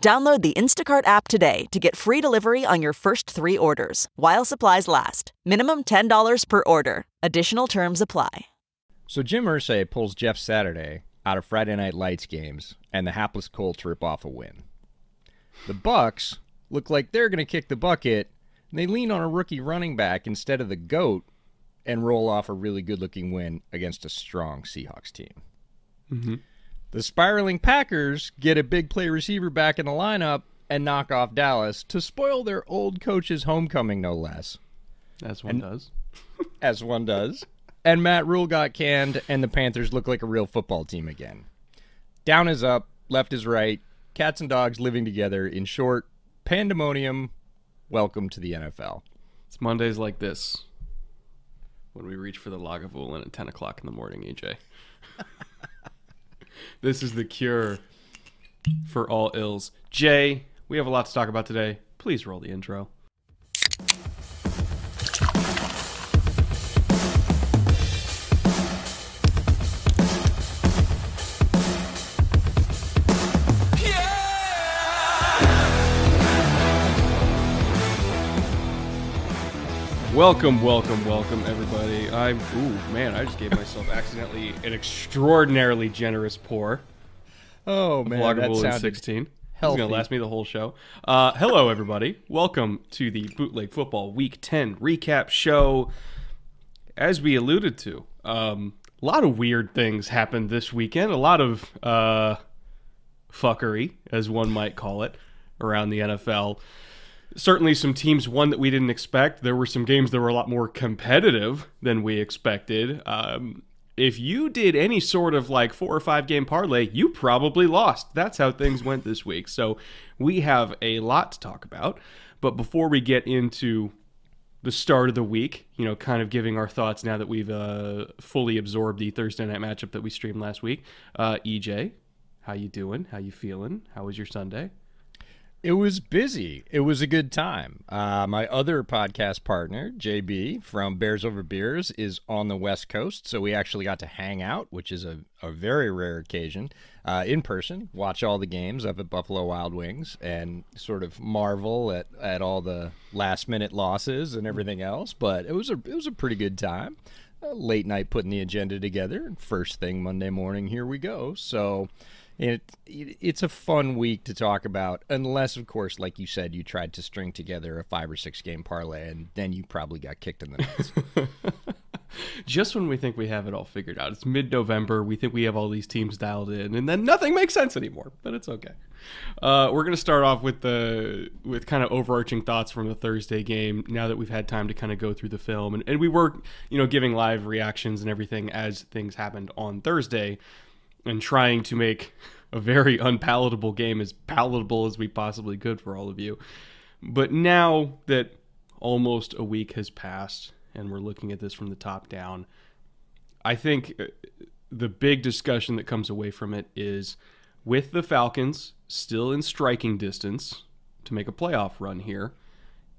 Download the Instacart app today to get free delivery on your first three orders while supplies last. Minimum $10 per order. Additional terms apply. So Jim Irsay pulls Jeff Saturday out of Friday Night Lights games, and the hapless Colts rip off a win. The Bucs look like they're going to kick the bucket, and they lean on a rookie running back instead of the goat, and roll off a really good-looking win against a strong Seahawks team. Mm-hmm. The spiraling Packers get a big play receiver back in the lineup and knock off Dallas to spoil their old coach's homecoming, no less. As one And- does. As one does. And Matt Rhule got canned, and the Panthers look like a real football team again. Down is up, left is right, cats and dogs living together. In short, pandemonium. Welcome to the NFL. It's Mondays like this when we reach for the Lagavulin at 10 o'clock in the morning, EJ. this is the cure for all ills. Jay, we have a lot to talk about today. Please roll the intro. Welcome, welcome, welcome, everybody. I'm. Ooh, man, I just gave myself accidentally an extraordinarily generous pour. Oh, man, that Lagavulin sounded 16. It's going to last me the whole show. Uh, hello, everybody. Welcome to the Bootleg Football Week 10 recap show. As we alluded to, um, a lot of weird things happened this weekend. A lot of uh, fuckery, as one might call it, around the NFL. Certainly, some teams won that we didn't expect. There were some games that were a lot more competitive than we expected. Um, if you did any sort of like four or five game parlay, you probably lost. That's how things went this week. So we have a lot to talk about. But before we get into the start of the week, you know, kind of giving our thoughts now that we've uh, fully absorbed the Thursday night matchup that we streamed last week. Uh, EJ, how you doing? How you feeling? How was your Sunday? It was busy. It was a good time. Uh, my other podcast partner, JB from Bears Over Beers, is on the West Coast, so we actually got to hang out, which is a, a very rare occasion, uh, in person, watch all the games up at Buffalo Wild Wings, and sort of marvel at, at all the last minute losses and everything else. But it was a it was a pretty good time. Uh, late night putting the agenda together, first thing Monday morning, here we go. So. It, it it's a fun week to talk about, unless, of course, like you said, you tried to string together a five or six game parlay, and then you probably got kicked in the nuts. Just when we think we have it all figured out, it's mid November. We think we have all these teams dialed in, and then nothing makes sense anymore. But it's okay. Uh, we're gonna start off with the with kind of overarching thoughts from the Thursday game. Now that we've had time to kind of go through the film, and, and we were you know giving live reactions and everything as things happened on Thursday, and trying to make a very unpalatable game as palatable as we possibly could for all of you. But now that almost a week has passed and we're looking at this from the top down, I think uh, the big discussion that comes away from it is with the Falcons still in striking distance to make a playoff run here,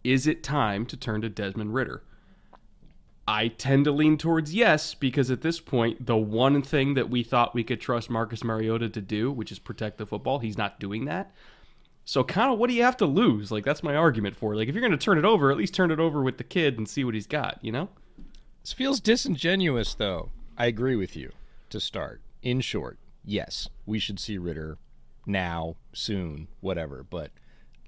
is it time to turn to Desmond Ridder? I tend to lean towards yes because at this point, the one thing that we thought we could trust Marcus Mariota to do, which is protect the football, he's not doing that. So, kind of, what do you have to lose? Like, that's my argument for. it. Like, if you're going to turn it over, at least turn it over with the kid and see what he's got. You know? this feels disingenuous, though. I agree with you. To start, in short, yes, we should see Ridder now, soon, whatever. But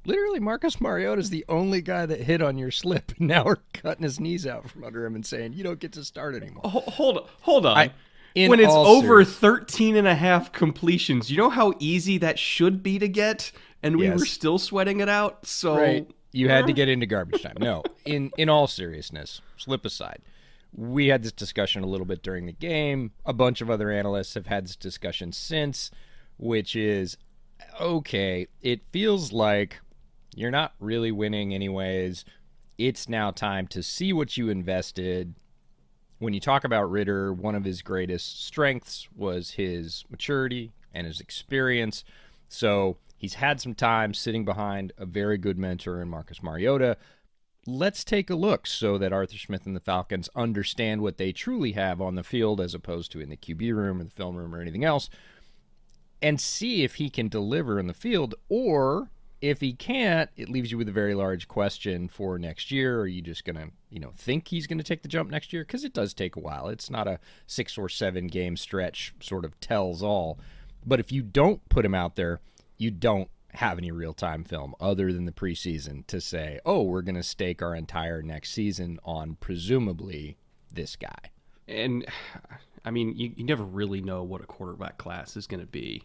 literally Marcus Mariota is the only guy that hit on your slip. And now we're cutting his knees out from under him and saying you don't get to start anymore. Hold hold on. I- when it's over serious- 13 and a half completions, you know how easy that should be to get and we Yes. were still sweating it out. So Right. You had to get into garbage time. No, in in all seriousness, slip aside. We had this discussion a little bit during the game. A bunch of other analysts have had this discussion since, which is okay, it feels like you're not really winning anyways. It's now time to see what you invested. When you talk about Ridder, one of his greatest strengths was his maturity and his experience. So he's had some time sitting behind a very good mentor in Marcus Mariota. Let's take a look so that Arthur Smith and the Falcons understand what they truly have on the field as opposed to in the QB room or the film room or anything else and see if he can deliver in the field or if he can't it leaves you with a very large question for next year. Are you just going to you know think he's going to take the jump next year? Because it does take a while. It's not a six or seven game stretch sort of tells all. But if you don't put him out there you don't have any real time film other than the preseason to say oh we're going to stake our entire next season on presumably this guy. And I mean, you, you never really know what a quarterback class is going to be,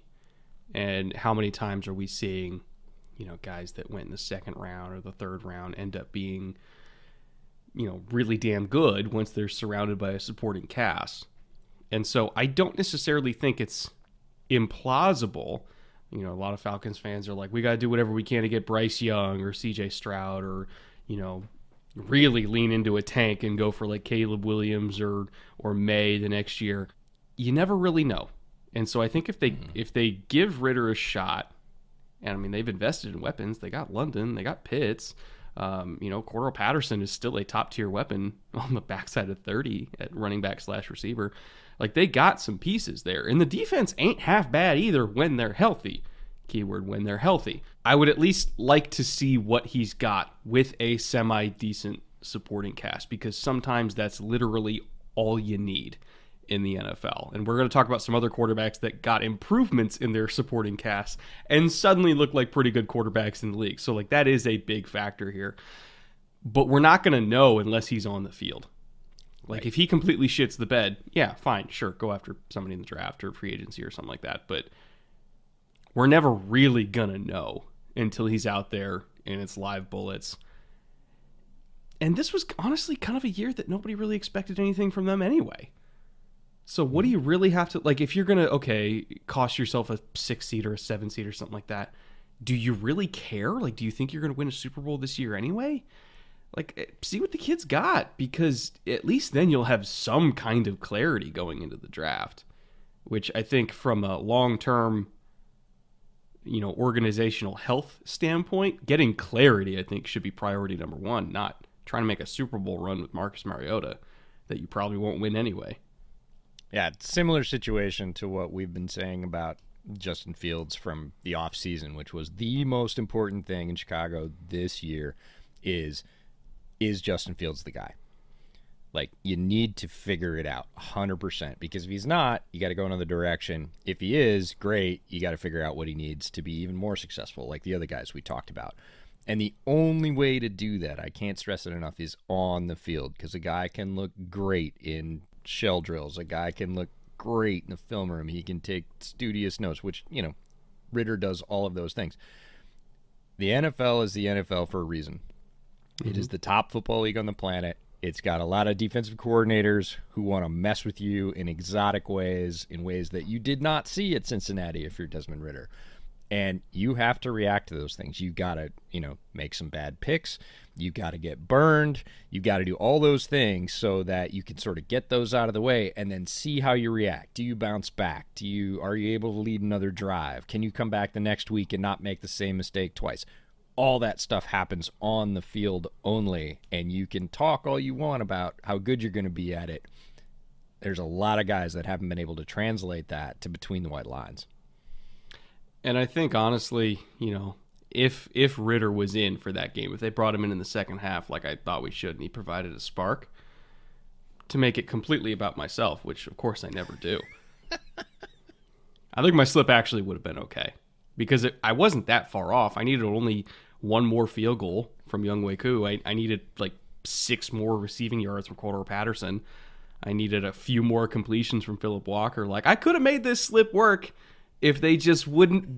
and how many times are we seeing, you know, guys that went in the second round or the third round end up being, you know, really damn good once they're surrounded by a supporting cast, and so I don't necessarily think it's implausible. You know, a lot of Falcons fans are like, we got to do whatever we can to get Bryce Young or C.J. Stroud or you know really lean into a tank and go for like Caleb Williams or or Maye the next year. You never really know. And so I think if they mm-hmm. if they give Ridder a shot, and I mean they've invested in weapons, they got London, they got Pitts. Um, you know, Cordarrelle Patterson is still a top tier weapon on the backside of 30 at running back slash receiver. Like they got some pieces there. And the defense ain't half bad either when they're healthy keyword when they're healthy. I would at least like to see what he's got with a semi decent supporting cast because sometimes that's literally all you need in the NFL. And we're going to talk about some other quarterbacks that got improvements in their supporting cast and suddenly look like pretty good quarterbacks in the league. So like that is a big factor here. But we're not going to know unless he's on the field. Like if he completely shits the bed, yeah, fine, sure, go after somebody in the draft or free agency or something like that. But we're never really gonna know until he's out there and it's live bullets. And this was honestly kind of a year that nobody really expected anything from them anyway. So what do you really have to like if you're gonna okay cost yourself a six seat or a seven seat or something like that? Do you really care? Like, do you think you're gonna win a Super Bowl this year anyway? Like, eh, see what the kids got because at least then you'll have some kind of clarity going into the draft, which I think from a long term you know organizational health standpoint getting clarity i think should be priority number one not trying to make a super bowl run with marcus mariota that you probably won't win anyway Yeah, similar situation to what we've been saying about Justin Fields from the offseason, which was the most important thing in Chicago this year is is Justin Fields the guy? Like you need to figure it out 100% because if he's not, you got to go another direction. If he is, great, you got to figure out what he needs to be even more successful like the other guys we talked about. And the only way to do that, I can't stress it enough, is on the field because a guy can look great in shell drills. A guy can look great in the film room. He can take studious notes, which, you know, Ridder does all of those things. The NFL is the NFL for a reason. It is mm-hmm. the top football league on the planet. It's got a lot of defensive coordinators who want to mess with you in exotic ways, in ways that you did not see at Cincinnati if you're Desmond Ridder and you have to react to those things. You got to, you know, make some bad picks. You got to get burned. You got to do all those things so that you can sort of get those out of the way and then see how you react. Do you bounce back? Do you are you able to lead another drive? Can you come back the next week and not make the same mistake twice? All that stuff happens on the field only, and you can talk all you want about how good you're going to be at it. There's a lot of guys that haven't been able to translate that to between the white lines. And i think honestly you know if if ridder was in for that game if they brought him in in the second half like i thought we should and he provided a spark to make it completely about myself which of course i never do i think my slip actually would have been okay because it, i wasn't that far off i needed only one more field goal from Younghoe Koo. I, I needed like six more receiving yards from Cordarrelle Patterson. I needed a few more completions from Philip Walker. Like I could have made this slip work if they just wouldn't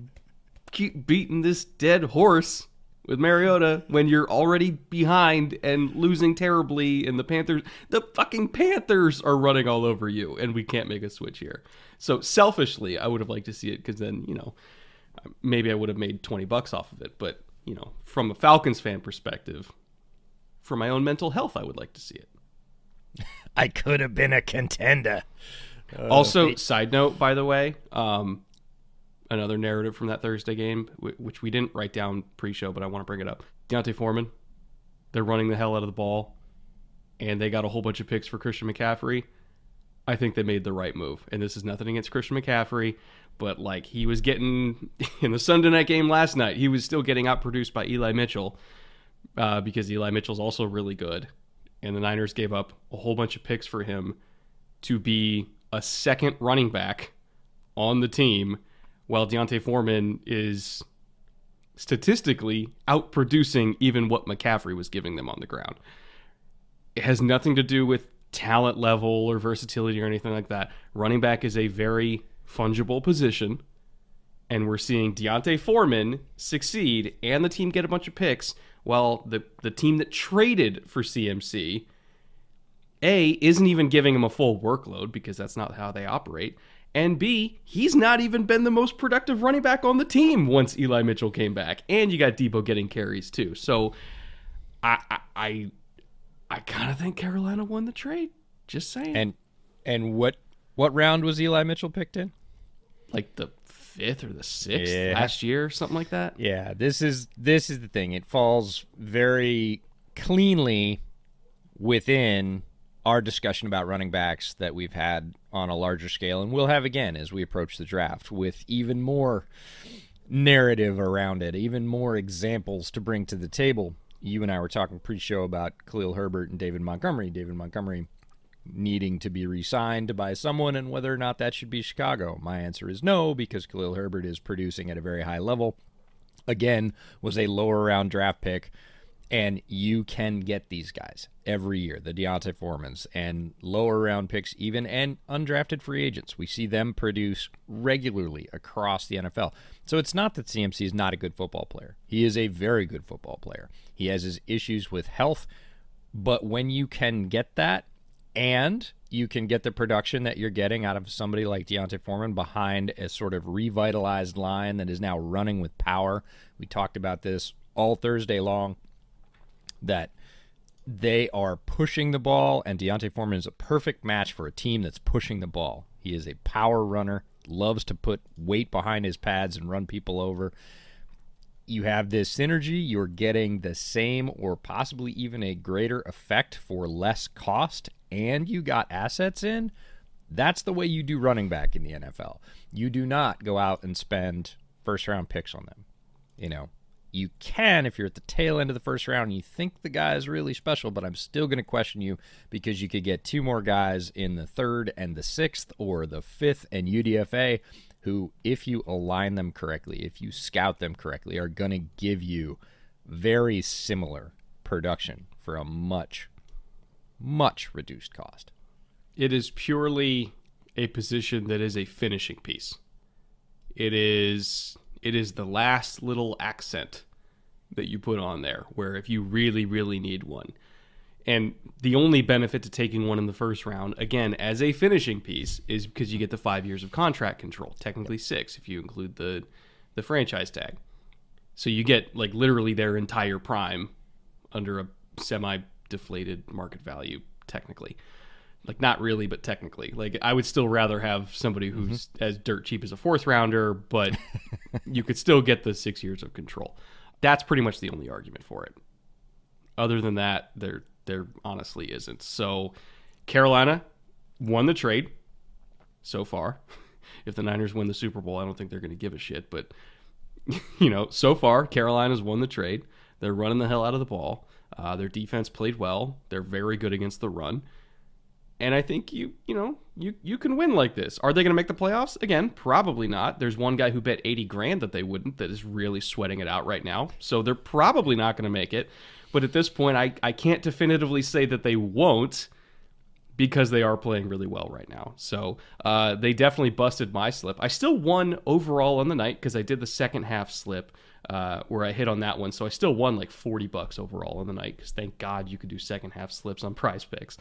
keep beating this dead horse with Mariota when you're already behind and losing terribly and the Panthers the fucking Panthers are running all over you and we can't make a switch here. So selfishly, I would have liked to see it cuz then, you know, maybe I would have made 20 bucks off of it, but, you know, from a Falcons fan perspective, for my own mental health, I would like to see it. I could have been a contender. Uh, also, side note, by the way, um, another narrative from that Thursday game, which we didn't write down pre-show, but I want to bring it up. D'Onta Foreman, they're running the hell out of the ball, and they got a whole bunch of picks for Christian McCaffrey. I think they made the right move, and this is nothing against Christian McCaffrey, but like he was getting in the Sunday night game last night, he was still getting outproduced by Eli Mitchell uh, because Eli Mitchell's also really good, and the Niners gave up a whole bunch of picks for him to be a second running back on the team while D'Onta Foreman is statistically outproducing even what McCaffrey was giving them on the ground. It has nothing to do with talent level or versatility or anything like that. Running back is a very fungible position, and we're seeing D'Onta Foreman succeed and the team get a bunch of picks, while the, the team that traded for CMC, A, isn't even giving him a full workload because that's not how they operate. And B, he's not even been the most productive running back on the team once Eli Mitchell came back. And you got Deebo getting carries too. So I I I, I kind of think Carolina won the trade. Just saying. And and what what round was Eli Mitchell picked in? Like the fifth or the sixth yeah. last year, or something like that. Yeah, this is this is the thing. It falls very cleanly within our discussion about running backs that we've had on a larger scale and we'll have again as we approach the draft with even more narrative around it, even more examples to bring to the table. You and I were talking pre-show about Khalil Herbert and David Montgomery. David Montgomery needing to be re-signed by someone and whether or not that should be Chicago. My answer is no because Khalil Herbert is producing at a very high level. Again, was a lower round draft pick and you can get these guys every year, the D'Onta Foremans and lower round picks, even and undrafted free agents. We see them produce regularly across the NFL. So it's not that CMC is not a good football player. He is a very good football player. He has his issues with health, but when you can get that and you can get the production that you're getting out of somebody like D'Onta Foreman behind a sort of revitalized line that is now running with power. We talked about this all Thursday long that they are pushing the ball, and D'Onta Foreman is a perfect match for a team that's pushing the ball. He is a power runner, loves to put weight behind his pads and run people over. You have this synergy, you're getting the same or possibly even a greater effect for less cost, and you got assets in. That's the way you do running back in the NFL. You do not go out and spend first round picks on them. You know, you can if you're at the tail end of the first round and you think the guy is really special, but I'm still going to question you because you could get two more guys in the third and the sixth or the fifth and UDFA who, if you align them correctly, if you scout them correctly, are going to give you very similar production for a much, much reduced cost. It is purely a position that is a finishing piece. It is it is the last little accent that you put on there where if you really really need one and the only benefit to taking one in the first round again as a finishing piece is because you get the 5 years of contract control technically 6 if you include the the franchise tag so you get like literally their entire prime under a semi deflated market value technically like not really, but technically. Like I would still rather have somebody who's mm-hmm. as dirt cheap as a fourth rounder, but you could still get the six years of control. That's pretty much the only argument for it. Other than that, there there honestly isn't. So Carolina won the trade so far. If the Niners win the Super Bowl, I don't think they're going to give a shit. But you know, so far Carolina's won the trade. They're running the hell out of the ball. Uh, their defense played well. They're very good against the run And I think you, you know, you you can win like this. Are they going to make the playoffs? Again, probably not. There's one guy who bet 80 grand that they wouldn't that is really sweating it out right now. So they're probably not going to make it. But at this point, I, I can't definitively say that they won't because they are playing really well right now. So uh, they definitely busted my slip. I still won overall on the night because I did the second half slip uh, where I hit on that one. So I still won like 40 bucks overall in the night because thank God you could do second half slips on prize picks.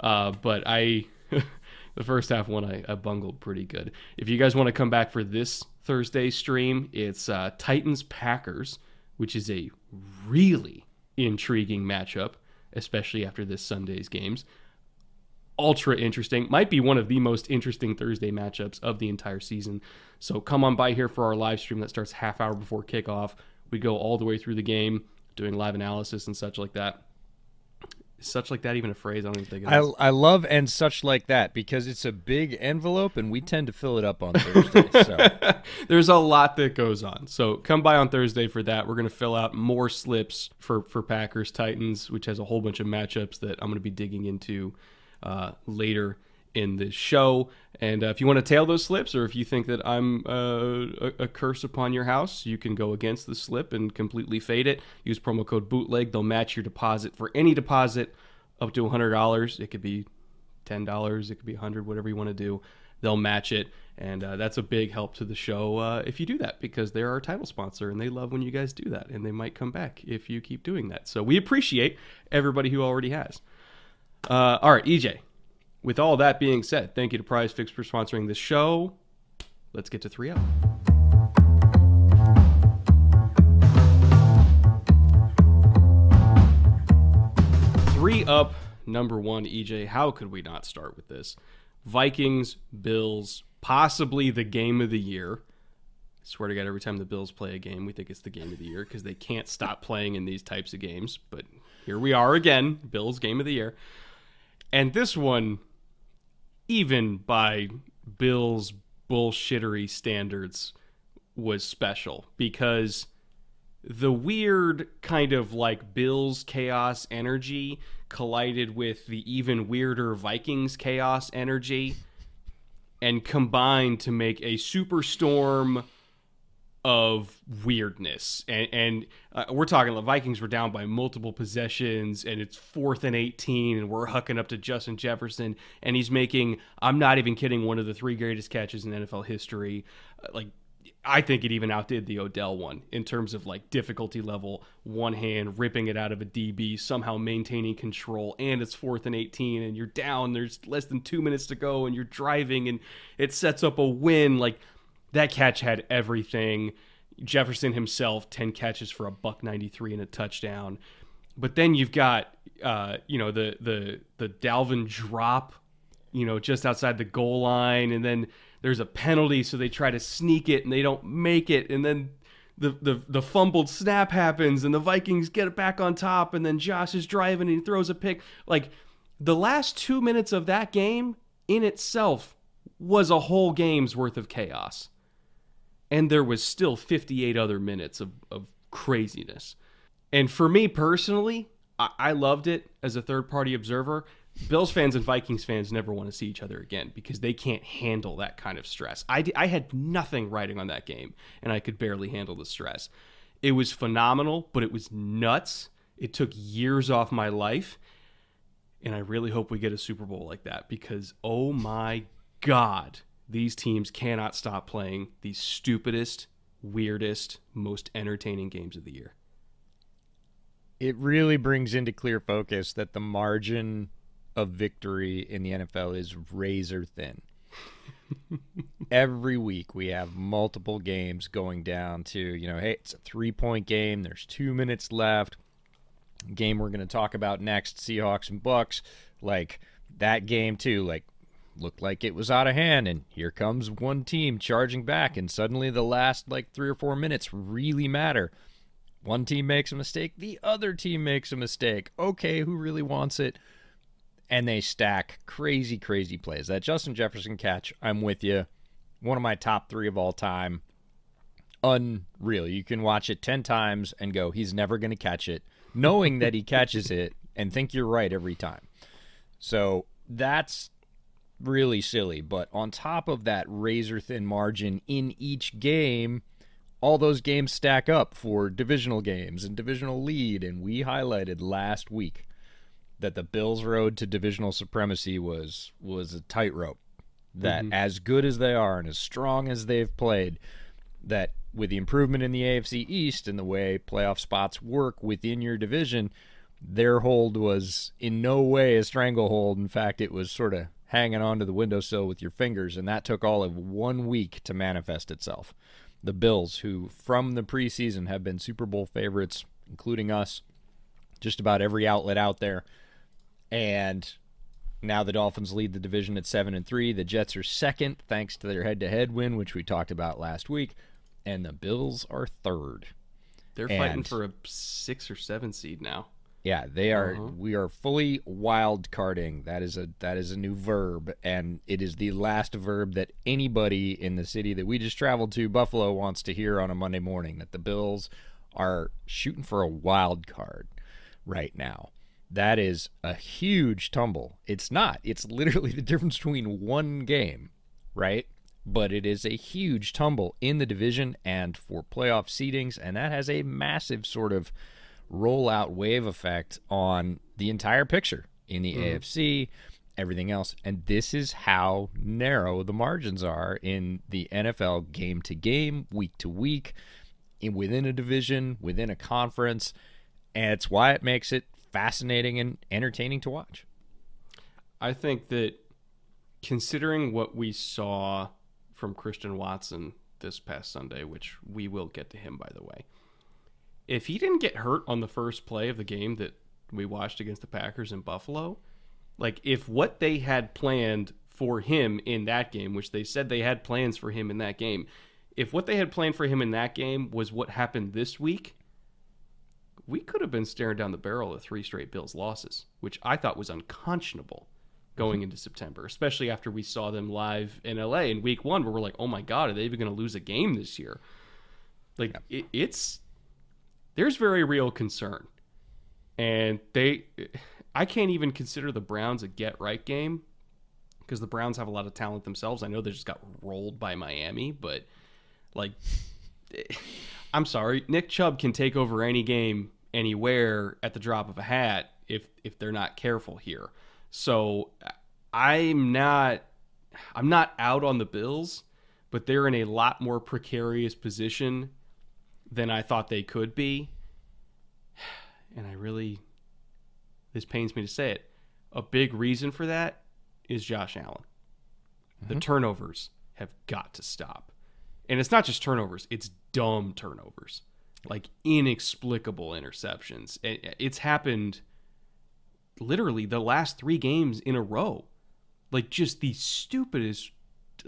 Uh, but I. the first half one I, I, bungled pretty good. If you guys want to come back for this Thursday stream, it's uh, Titans Packers, which is a really intriguing matchup, especially after this Sunday's games. Ultra interesting. Might be one of the most interesting Thursday matchups of the entire season. So come on by here for our live stream that starts half hour before kickoff. We go all the way through the game, doing live analysis and such like that such like that even a phrase? I don't even think it is. I, I love and such like that because it's a big envelope and we tend to fill it up on Thursday. so there's a lot that goes on. So come by on Thursday for that. We're gonna fill out more slips for for Packers Titans, which has a whole bunch of matchups that I'm gonna be digging into uh, later in this show. And uh, if you want to tail those slips, or if you think that I'm uh, a, a, curse upon your house, you can go against the slip and completely fade it. Use promo code bootleg. They'll match your deposit for any deposit up to $100. It could be $10, it could be 100 whatever you want to do. They'll match it. And uh, that's a big help to the show uh, if you do that because they're our title sponsor and they love when you guys do that. And they might come back if you keep doing that. So we appreciate everybody who already has. Uh, all right, EJ, with all that being said, thank you to Prize Picks for sponsoring this show. Let's get to 3 up. Three up, number one, EJ. How could we not start with this? Vikings, Bills, possibly the game of the year. I swear to God, every time the Bills play a game, we think it's the game of the year because they can't stop playing in these types of games. But here we are again, Bills game of the year. And this one, even by Bill's bullshittery standards, was special. Because the weird kind of like Bill's chaos energy collided with the even weirder Vikings chaos energy and combined to make a superstorm of weirdness. And and uh, we're talking the Vikings were down by multiple possessions and it's fourth and 18 and we're hucking up to Justin Jefferson and he's making I'm not even kidding one of the three greatest catches in NFL history. Uh, like I think it even outdid the Odell one in terms of like difficulty level one hand ripping it out of a DB somehow maintaining control and it's fourth and 18 and you're down there's less than 2 minutes to go and you're driving and it sets up a win. Like that catch had everything. Jefferson himself, 10 catches for a buck 93 and a touchdown. But then you've got uh, you know, the the the Dalvin drop, you know, just outside the goal line, and then there's a penalty, so they try to sneak it and they don't make it, and then the, the the fumbled snap happens and the Vikings get it back on top, and then Josh is driving and he throws a pick. Like the last two minutes of that game in itself was a whole game's worth of chaos and there was still 58 other minutes of, of craziness. And for me personally, I, I loved it as a third party observer. Bills fans and Vikings fans never want to see each other again because they can't handle that kind of stress. I, I had nothing writing on that game, and I could barely handle the stress. It was phenomenal, but it was nuts. It took years off my life, and I really hope we get a Super Bowl like that because, oh my God, these teams cannot stop playing the stupidest, weirdest, most entertaining games of the year. It really brings into clear focus that the margin of victory in the NFL is razor thin. Every week we have multiple games going down to, you know, hey, it's a three point game. There's two minutes left. Game we're going to talk about next Seahawks and Bucs. Like that game, too. Like looked like it was out of hand and here comes one team charging back and suddenly the last like 3 or 4 minutes really matter. One team makes a mistake, the other team makes a mistake. Okay, who really wants it? And they stack crazy crazy plays. That Justin Jefferson catch, I'm with you. One of my top 3 of all time. Unreal. You can watch it 10 times and go, he's never going to catch it, knowing that he catches it and think you're right every time. So that's really silly. But on top of that razor thin margin in each game, all those games stack up for divisional games and divisional lead. And we highlighted last week that the Bills' road to divisional supremacy was was a tightrope. That mm-hmm. as good as they are and as strong as they've played, that with the improvement in the AFC East and the way playoff spots work within your division, their hold was in no way a stranglehold. In fact, it was sort of hanging onto the windowsill with your fingers, and that took all of one week to manifest itself. The Bills, who from the preseason have been Super Bowl favorites, including us, just about every outlet out there, and now the Dolphins lead the division at seven and three. The Jets are second, thanks to their head-to-head win, which we talked about last week, and the Bills are third. They're and fighting for a six or seven seed now. Yeah, they are. Uh-huh. We are fully wild carding. That is a that is a new verb, and it is the last verb that anybody in the city that we just traveled to, Buffalo, wants to hear on a Monday morning. That the Bills are shooting for a wild card right now. That is a huge tumble. It's not. It's literally the difference between one game, right? But it is a huge tumble in the division and for playoff seedings, and that has a massive sort of rollout wave effect on the entire picture in the mm. AFC, everything else. And this is how narrow the margins are in the NFL game to game, week to week, in, within a division, within a conference. And it's why it makes it fascinating and entertaining to watch. I think that considering what we saw from Christian Watson this past Sunday, which we will get to him, by the way if he didn't get hurt on the first play of the game that we watched against the Packers in Buffalo, like if what they had planned for him in that game, which they said they had plans for him in that game, if what they had planned for him in that game was what happened this week, we could have been staring down the barrel of three straight Bills losses, which I thought was unconscionable going mm-hmm. into September, especially after we saw them live in LA in week one, where we're like, oh my God, are they even going to lose a game this year? Like, yeah. it, it's there's very real concern. And they I can't even consider the Browns a get right game because the Browns have a lot of talent themselves. I know they just got rolled by Miami, but like I'm sorry, Nick Chubb can take over any game anywhere at the drop of a hat if if they're not careful here. So I'm not I'm not out on the Bills, but they're in a lot more precarious position than I thought they could be. And I really, this pains me to say it, a big reason for that is Josh Allen. Mm-hmm. The turnovers have got to stop. And it's not just turnovers, it's dumb turnovers, like inexplicable interceptions. It's happened literally the last three games in a row. Like just the stupidest,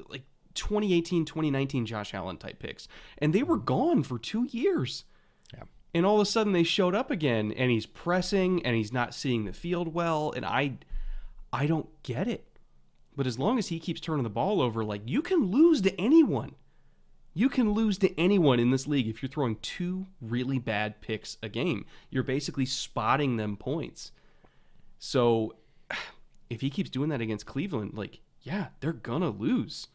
like 2018, 2019 Josh Allen type picks. And they were mm-hmm. gone for two years. Yeah. And all of a sudden they showed up again and he's pressing and he's not seeing the field well. And I I don't get it. But as long as he keeps turning the ball over, like you can lose to anyone. You can lose to anyone in this league if you're throwing two really bad picks a game. You're basically spotting them points. So if he keeps doing that against Cleveland, like, yeah, they're gonna lose.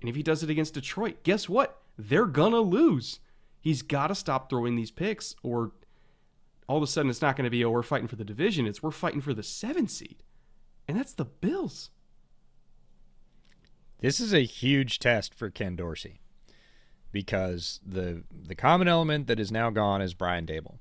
And if he does it against Detroit, guess what? They're gonna lose. He's got to stop throwing these picks, or all of a sudden it's not going to be, oh, we're fighting for the division. It's we're fighting for the seven seed. And that's the Bills. This is a huge test for Ken Dorsey because the the common element that is now gone is Brian Daboll.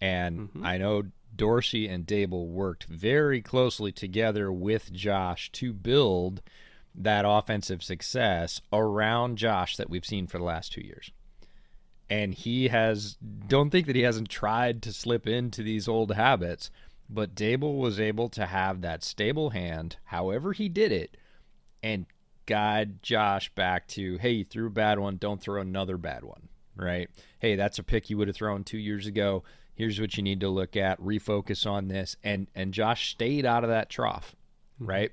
And mm-hmm. I know Dorsey and Dable worked very closely together with Josh to build – that offensive success around Josh that we've seen for the last two years. And he has, don't think that he hasn't tried to slip into these old habits, but Daboll was able to have that stable hand, however he did it, and guide Josh back to, hey, you threw a bad one, don't throw another bad one, right? Hey, that's a pick you would have thrown two years ago. Here's what you need to look at, refocus on this. And and Josh stayed out of that trough, mm-hmm. right?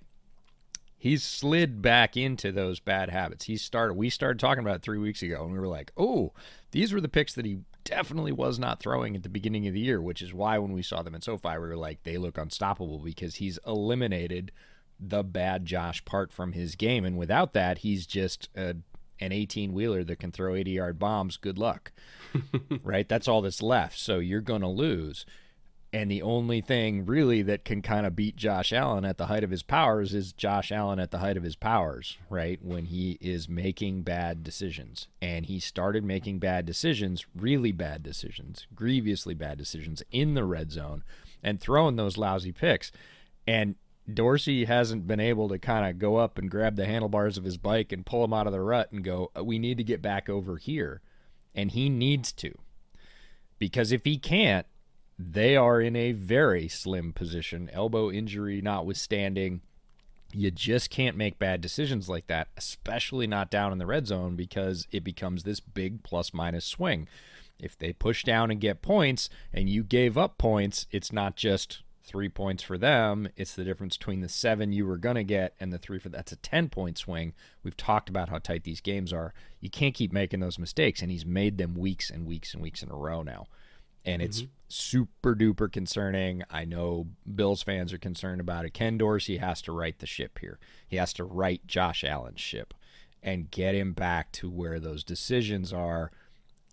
He's slid back into those bad habits. He started we started talking about it 3 weeks ago and we were like, "Oh, these were the picks that he definitely was not throwing at the beginning of the year, which is why when we saw them in SoFi we were like, they look unstoppable because he's eliminated the bad Josh part from his game. And without that, he's just a, an 18 wheeler that can throw 80 yard bombs. Good luck. right? That's all that's left. So you're going to lose. And the only thing really that can kind of beat Josh Allen at the height of his powers is Josh Allen at the height of his powers, right? When he is making bad decisions. And he started making bad decisions, really bad decisions, grievously bad decisions in the red zone and throwing those lousy picks. And Dorsey hasn't been able to kind of go up and grab the handlebars of his bike and pull him out of the rut and go, uh, we need to get back over here. And he needs to. Because if he can't, they are in a very slim position, elbow injury notwithstanding. You just can't make bad decisions like that, especially not down in the red zone because it becomes this big plus minus swing. If they push down and get points and you gave up points, it's not just three points for them. It's the difference between the seven you were going to get and the three for that's a 10 point swing. We've talked about how tight these games are. You can't keep making those mistakes, and he's made them weeks and weeks and weeks in a row now and it's mm-hmm. super duper concerning. I know Bills fans are concerned about it. Ken Dorsey has to right the ship here. He has to right Josh Allen's ship and get him back to where those decisions are.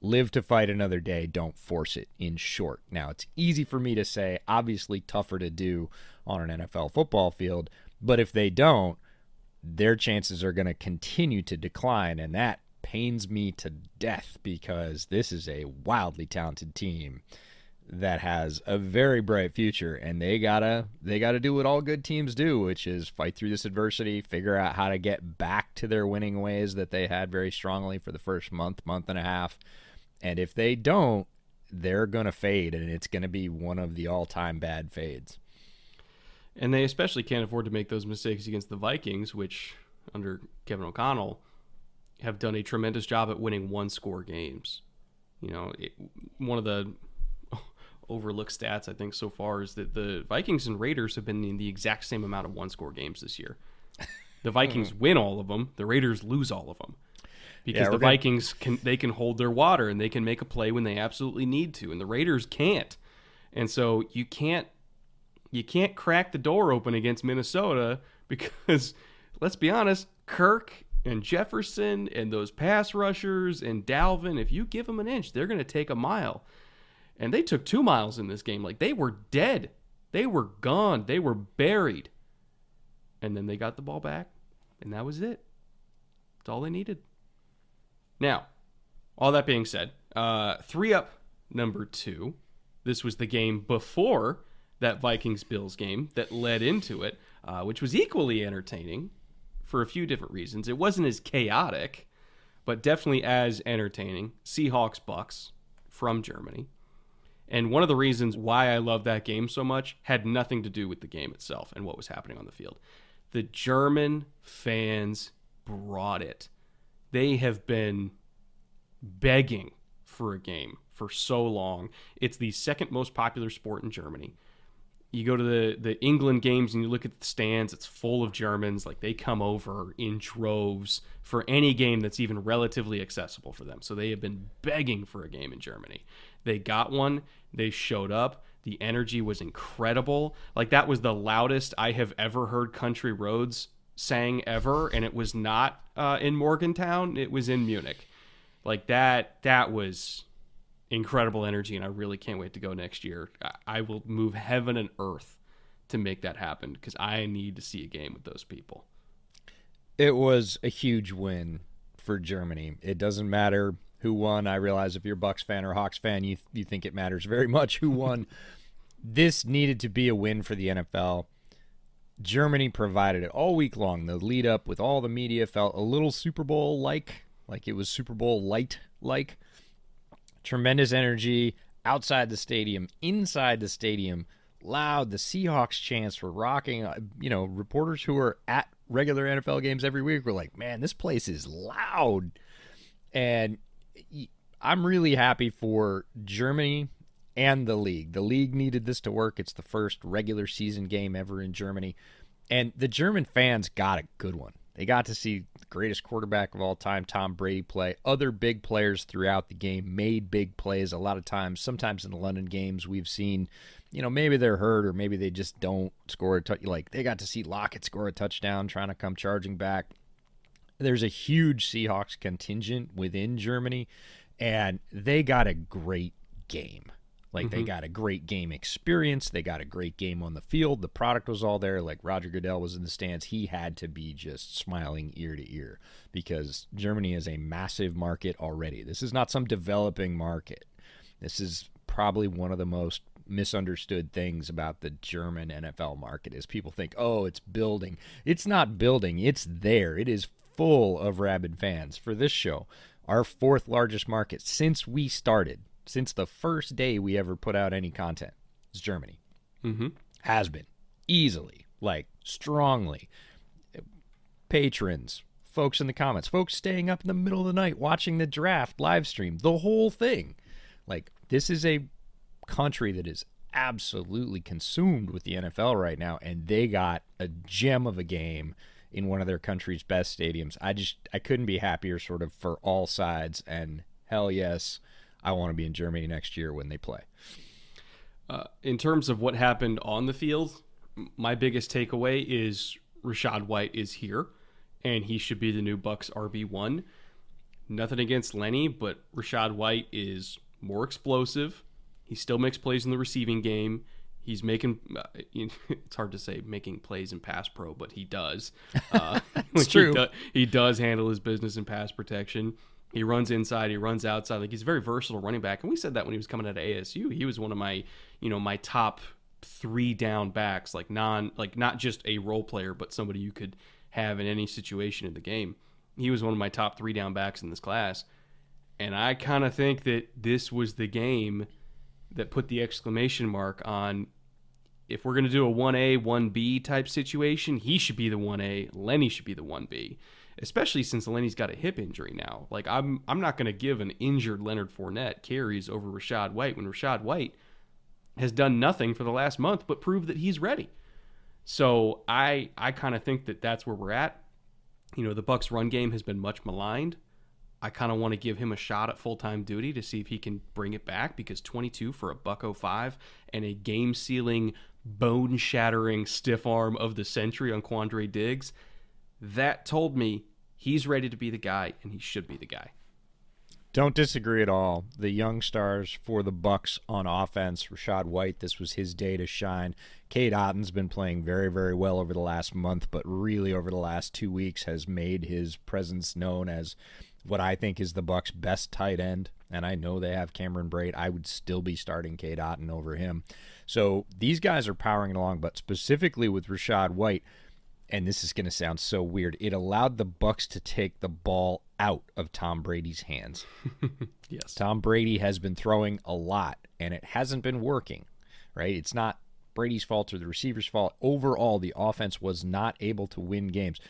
Live to fight another day, don't force it in short. Now, it's easy for me to say, obviously tougher to do on an NFL football field, but if they don't, their chances are going to continue to decline and that pains me to death because this is a wildly talented team that has a very bright future and they gotta they gotta do what all good teams do which is fight through this adversity figure out how to get back to their winning ways that they had very strongly for the first month month and a half. And if they don't they're gonna fade and it's gonna be one of the all-time bad fades. And they especially can't afford to make those mistakes against the vikings which under kevin o'connell have done a tremendous job at winning one score games. You know, it, one of the overlooked stats I think so far is that the Vikings and Raiders have been in the exact same amount of one score games this year. The Vikings hmm. win all of them, the Raiders lose all of them. Because yeah, the gonna... Vikings can they can hold their water and they can make a play when they absolutely need to and the Raiders can't. And so you can't you can't crack the door open against Minnesota because let's be honest, Kirk and Jefferson and those pass rushers and Dalvin, if you give them an inch, they're going to take a mile. And they took two miles in this game. Like they were dead. They were gone. They were buried. And then they got the ball back, and that was it. That's all they needed. Now, all that being said, uh, three up number two. This was the game before that Vikings Bills game that led into it, uh, which was equally entertaining for a few different reasons. It wasn't as chaotic, but definitely as entertaining. Seahawks Bucs from Germany. And one of the reasons why I love that game so much had nothing to do with the game itself and what was happening on the field. The German fans brought it. They have been begging for a game for so long. It's the second most popular sport in Germany you go to the the England games and you look at the stands, it's full of Germans. Like they come over in droves for any game that's even relatively accessible for them. So they have been begging for a game in Germany. They got one. They showed up. The energy was incredible. Like that was the loudest I have ever heard Country Roads sang ever, and it was not uh, in Morgantown. It was in Munich. Like that. That was incredible energy, and I really can't wait to go next year. I will move heaven and earth to make that happen because I need to see a game with those people. It was a huge win for Germany. It doesn't matter who won. I realize if you're a Bucs fan or Hawks fan, you you think it matters very much who won. this needed to be a win for the NFL. Germany provided it all week long. The lead up with all the media felt a little Super Bowl like, like it was Super Bowl light like tremendous energy outside the stadium, inside the stadium, loud. The Seahawks chants were rocking. Uh, you know, reporters who are at regular NFL games every week were like, "Man, this place is loud," and I'm really happy for Germany and the league. The league needed this to work. It's the first regular season game ever in Germany, and the German fans got a good one. They got to see greatest quarterback of all time, Tom Brady, play. Other big players throughout the game made big plays a lot of times. Sometimes in the London games, we've seen you know, maybe they're hurt or maybe they just don't score a touch. Like they got to see Lockett score a touchdown trying to come charging back. There's a huge Seahawks contingent within Germany, and they got a great game. Like mm-hmm. they got a great game experience. They got a great game on the field. The product was all there. Like Roger Goodell was in the stands. He had to be just smiling ear to ear because Germany is a massive market already. This is not some developing market. This is probably one of the most misunderstood things about the German NFL market is people think, "Oh, it's building." It's not building. It's there. It is full of rabid fans. For this show, our fourth largest market since we started since the first day we ever put out any content is Germany. Mm-hmm. Has been easily, like strongly. Patrons, folks in the comments, folks staying up in the middle of the night watching the draft live stream, the whole thing. Like, this is a country that is absolutely consumed with the NFL right now, and they got a gem of a game in one of their country's best stadiums. I just I couldn't be happier sort of for all sides and hell yes, I want to be in Germany next year when they play. Uh, in terms of what happened on the field, my biggest takeaway is Rashad White is here, and he should be the new Bucs RB one. Nothing against Lenny, but Rashad White is more explosive. He still makes plays in the receiving game. He's making. Uh, it's hard to say making plays in pass pro, but he does. Uh, it's true. He, do, he does handle his business in pass protection. He runs inside, he runs outside. Like he's a very versatile running back. And we said that when he was coming out of ASU. He was one of my, you know, my top three down backs, like non like not just a role player, but somebody you could have in any situation in the game. He was one of my top three down backs in this class. And I kind of think that this was the game that put the exclamation mark on if we're going to do a 1A, 1B type situation, he should be the 1A, Lenny should be the 1B especially since Lenny's got a hip injury now. Like I'm I'm not going to give an injured Leonard Fournette carries over Rashad White when Rashad White has done nothing for the last month but prove that he's ready. So I I kind of think that that's where we're at. You know, the Bucs run game has been much maligned. I kind of want to give him a shot at full-time duty to see if he can bring it back because 22 for a buck 05 and a game-sealing bone-shattering stiff arm of the century on Quandre Diggs that told me he's ready to be the guy and he should be the guy. Don't disagree at all. The young stars for the Bucs on offense, Rashad White, this was his day to shine. Cade Otton's been playing very, very well over the last month, but really over the last two weeks has made his presence known as what I think is the Bucs' best tight end. And I know they have Cameron Brate. I would still be starting Cade Otton over him. So these guys are powering along, but specifically with Rashad White, and this is going to sound so weird. It allowed the Bucs to take the ball out of Tom Brady's hands. yes. Tom Brady has been throwing a lot and it hasn't been working, right? It's not Brady's fault or the receiver's fault. Overall, the offense was not able to win games.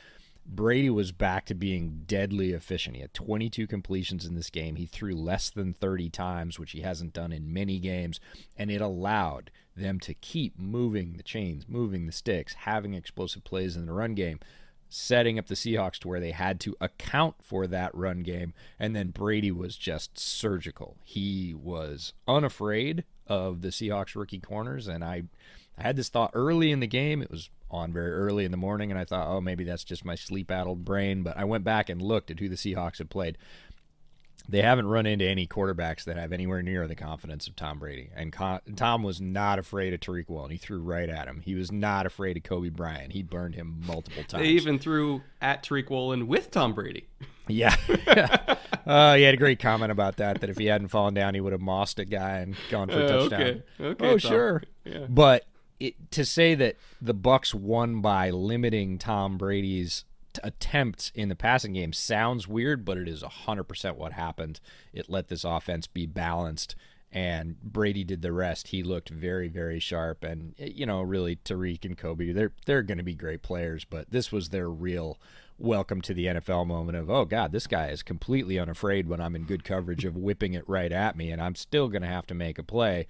Brady was back to being deadly efficient. He had 22 completions in this game. He threw less than 30 times, which he hasn't done in many games, and it allowed them to keep moving the chains, moving the sticks, having explosive plays in the run game, setting up the Seahawks to where they had to account for that run game. And then Brady was just surgical. He was unafraid of the Seahawks rookie corners. And I, I had this thought early in the game. It was on very early in the morning, and I thought, oh, maybe that's just my sleep addled brain. But I went back and looked at who the Seahawks had played they haven't run into any quarterbacks that have anywhere near the confidence of Tom Brady. And Tom was not afraid of Tariq Woolen. He threw right at him. He was not afraid of Coby Bryant. He burned him multiple times. They even threw at Tariq Woolen with Tom Brady. Yeah. uh, he had a great comment about that, that if he hadn't fallen down, he would have mossed a guy and gone for a uh, touchdown. Okay. okay oh, Tom. sure. Yeah. But it, to say that the Bucs won by limiting Tom Brady's attempts in the passing game sounds weird, but it is 100% what happened. It let this offense be balanced, and Brady did the rest. He looked very, very sharp. And, you know, really, Tariq and Coby, they're, they're going to be great players, but this was their real welcome to the NFL moment of, oh, God, this guy is completely unafraid when I'm in good coverage of whipping it right at me, and I'm still going to have to make a play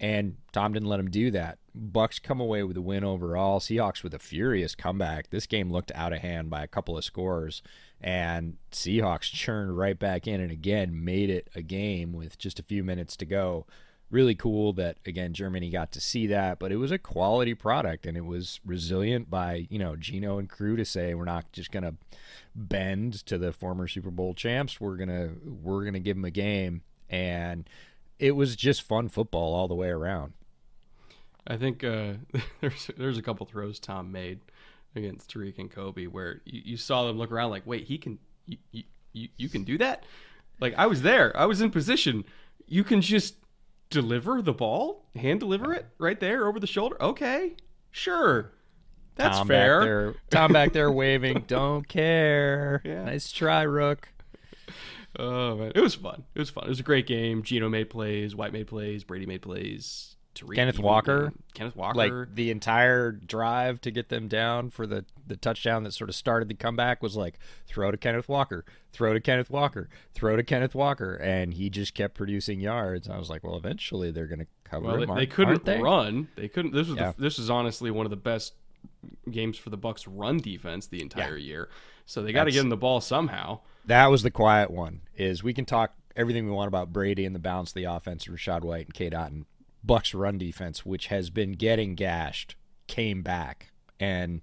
and Tom didn't let him do that. Bucs come away with a win overall. Seahawks with a furious comeback. This game looked out of hand by a couple of scores, and Seahawks churned right back in and again made it a game with just a few minutes to go. really cool that again Germany got to see that, but it was a quality product and it was resilient by you know Gino and crew to say we're not just gonna bend to the former Super Bowl champs. We're gonna we're gonna give them a game, and it was just fun football all the way around. I think uh, there's there's a couple throws Tom made against Tariq and Coby where you, you saw them look around like, wait, he can you, you you can do that? Like I was there, I was in position. You can just deliver the ball, hand deliver it right there over the shoulder. Okay, sure. That's Tom fair. Back there, Tom back there waving, don't care. Yeah. Nice try, Rook. Oh man, it was fun. It was fun. It was a great game. Gino made plays, White made plays, Brady made plays. Tariq Kenneth Walker? made- Kenneth Walker. Like the entire drive to get them down for the, the touchdown that sort of started the comeback was like throw to Kenneth Walker, throw to Kenneth Walker, throw to Kenneth Walker, and he just kept producing yards. I was like, well, eventually they're going to cover well, they, him. they aren't- couldn't they? run. They couldn't. This was Yeah. the, this is honestly one of the best games for the Bucs run defense the entire year. So they got to get him the ball somehow. That was the quiet one. Is we can talk everything we want about Brady and the balance of the offense, Rashad White and Cade Otton. Bucs run defense, which has been getting gashed, came back, and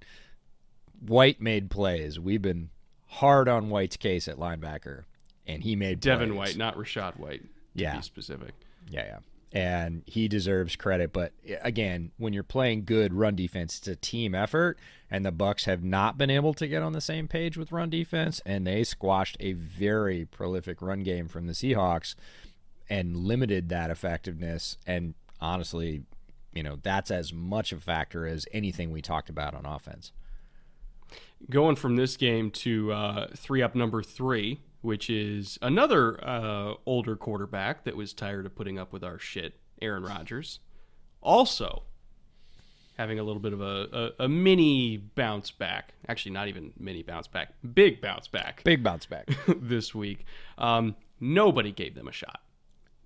White made plays. We've been hard on White's case at linebacker, and he made Devin plays. White, not Rashad White. To Yeah. be specific. Yeah, yeah. And he deserves credit, but again, when you're playing good run defense, it's a team effort, and the Bucs have not been able to get on the same page with run defense, and they squashed a very prolific run game from the Seahawks and limited that effectiveness. And honestly, you know, that's as much a factor as anything we talked about on offense. Going from this game to uh, three up number three, which is another uh, older quarterback that was tired of putting up with our shit, Aaron Rodgers. Also having a little bit of a, a, a mini bounce back. Actually, not even mini bounce back, big bounce back Big bounce back. this week. Um, nobody gave them a shot.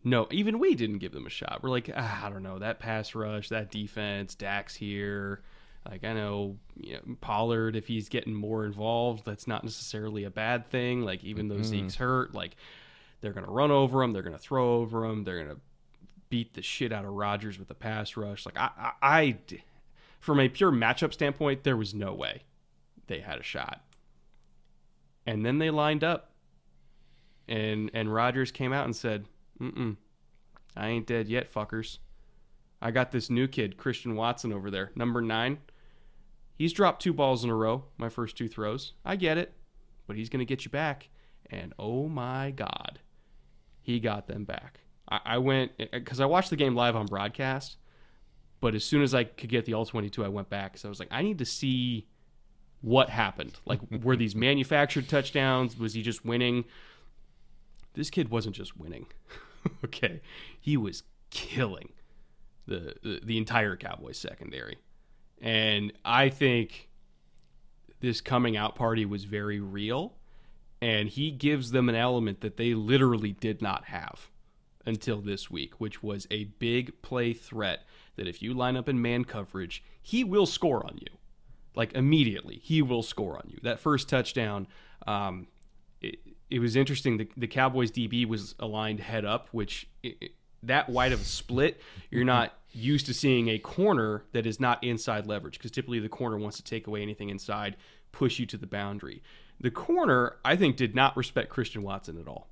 No, even we didn't give them a shot. We're like, ah, I don't know, that pass rush, that defense, Dax here. Like I know, you know, Pollard, if he's getting more involved, that's not necessarily a bad thing. Like even though Zeke's hurt, like they're gonna run over him, they're gonna throw over him, they're gonna beat the shit out of Rodgers with the pass rush. Like I, I, from a pure matchup standpoint, there was no way they had a shot. And then they lined up, and and Rodgers came out and said, "Mm-mm, I ain't dead yet, fuckers. I got this new kid, Christian Watson, over there, number nine. He's dropped two balls in a row, my first two throws. I get it, but he's gonna get you back. And oh my god, he got them back. I, I went eh, eh, because I watched the game live on broadcast, but as soon as I could get the all twenty-two, I went back. So I was like, I need to see what happened. Like, were these manufactured touchdowns? Was he just winning? This kid wasn't just winning. okay, he was killing the, the the entire Cowboys secondary, and I think this coming out party was very real, and he gives them an element that they literally did not have until this week, which was a big play threat that if you line up in man coverage, he will score on you. Like immediately, he will score on you. That first touchdown, um, it, it was interesting. The, the Cowboys DB was aligned head up, which it, it- that wide of a split, you're not used to seeing a corner that is not inside leverage because typically the corner wants to take away anything inside, push you to the boundary. The corner, I think, did not respect Christian Watson at all.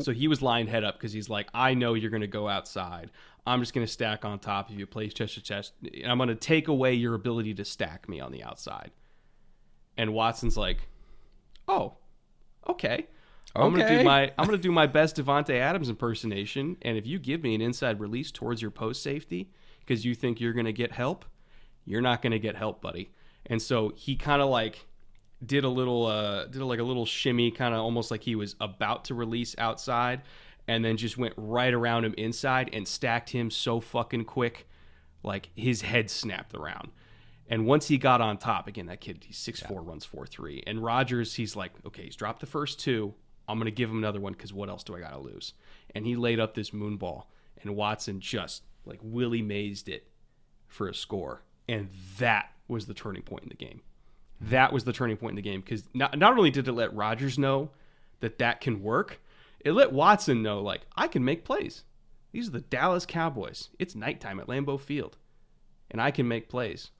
So he was lined head up because he's like, I know you're going to go outside. I'm just going to stack on top of you, place chest to chest. and I'm going to take away your ability to stack me on the outside. And Watson's like, oh, okay. I'm gonna do my I'm gonna do my best Davante Adams impersonation, and if you give me an inside release towards your post safety because you think you're gonna get help, you're not gonna get help, buddy. And so he kind of like did a little uh did like a little shimmy, kind of almost like he was about to release outside, and then just went right around him inside and stacked him so fucking quick, like his head snapped around. And once he got on top, again, that kid, he's 6'4, runs 4'3. And Rodgers, he's like, okay, he's dropped the first two. I'm going to give him another one because what else do I got to lose? And he laid up this moon ball, and Watson just like Willie mazed it for a score. And that was the turning point in the game. That was the turning point in the game because not, not only did it let Rodgers know that that can work, it let Watson know, like, I can make plays. These are the Dallas Cowboys. It's nighttime at Lambeau Field, and I can make plays.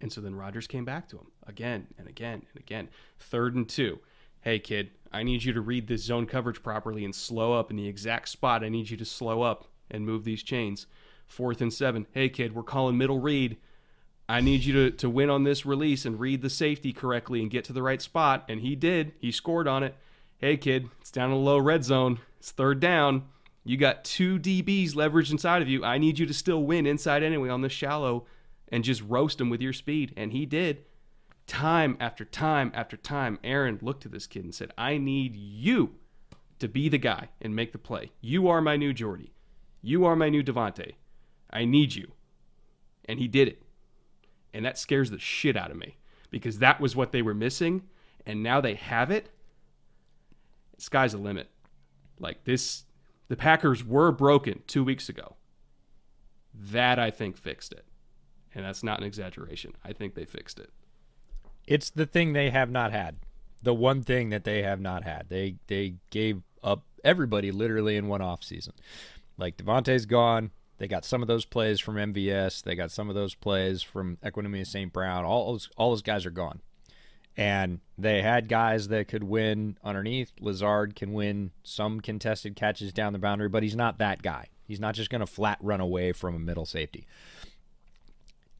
And so then Rodgers came back to him again and again and again. Third and two. Hey, kid, I need you to read this zone coverage properly and slow up in the exact spot. I need you to slow up and move these chains. Fourth and seven. Hey, kid, we're calling middle read. I need you to, to win on this release and read the safety correctly and get to the right spot. And he did. He scored on it. Hey, kid, it's down in the low red zone. It's third down. You got two DBs leveraged inside of you. I need you to still win inside anyway on the shallow and just roast him with your speed. And he did. Time after time after time, Aaron looked to this kid and said, I need you to be the guy and make the play. You are my new Jordy. You are my new Davante. I need you. And he did it. And that scares the shit out of me because that was what they were missing. And now they have it. Sky's the limit. Like this, the Packers were broken two weeks ago. That I think fixed it. And that's not an exaggeration. I think they fixed it. It's the thing they have not had. The one thing that they have not had. They they gave up everybody literally in one off season. Like Davante's gone. They got some of those plays from MVS. They got some of those plays from Equanimeous St. Brown. All those, all those guys are gone. And they had guys that could win underneath. Lazard can win some contested catches down the boundary, but he's not that guy. He's not just going to flat run away from a middle safety.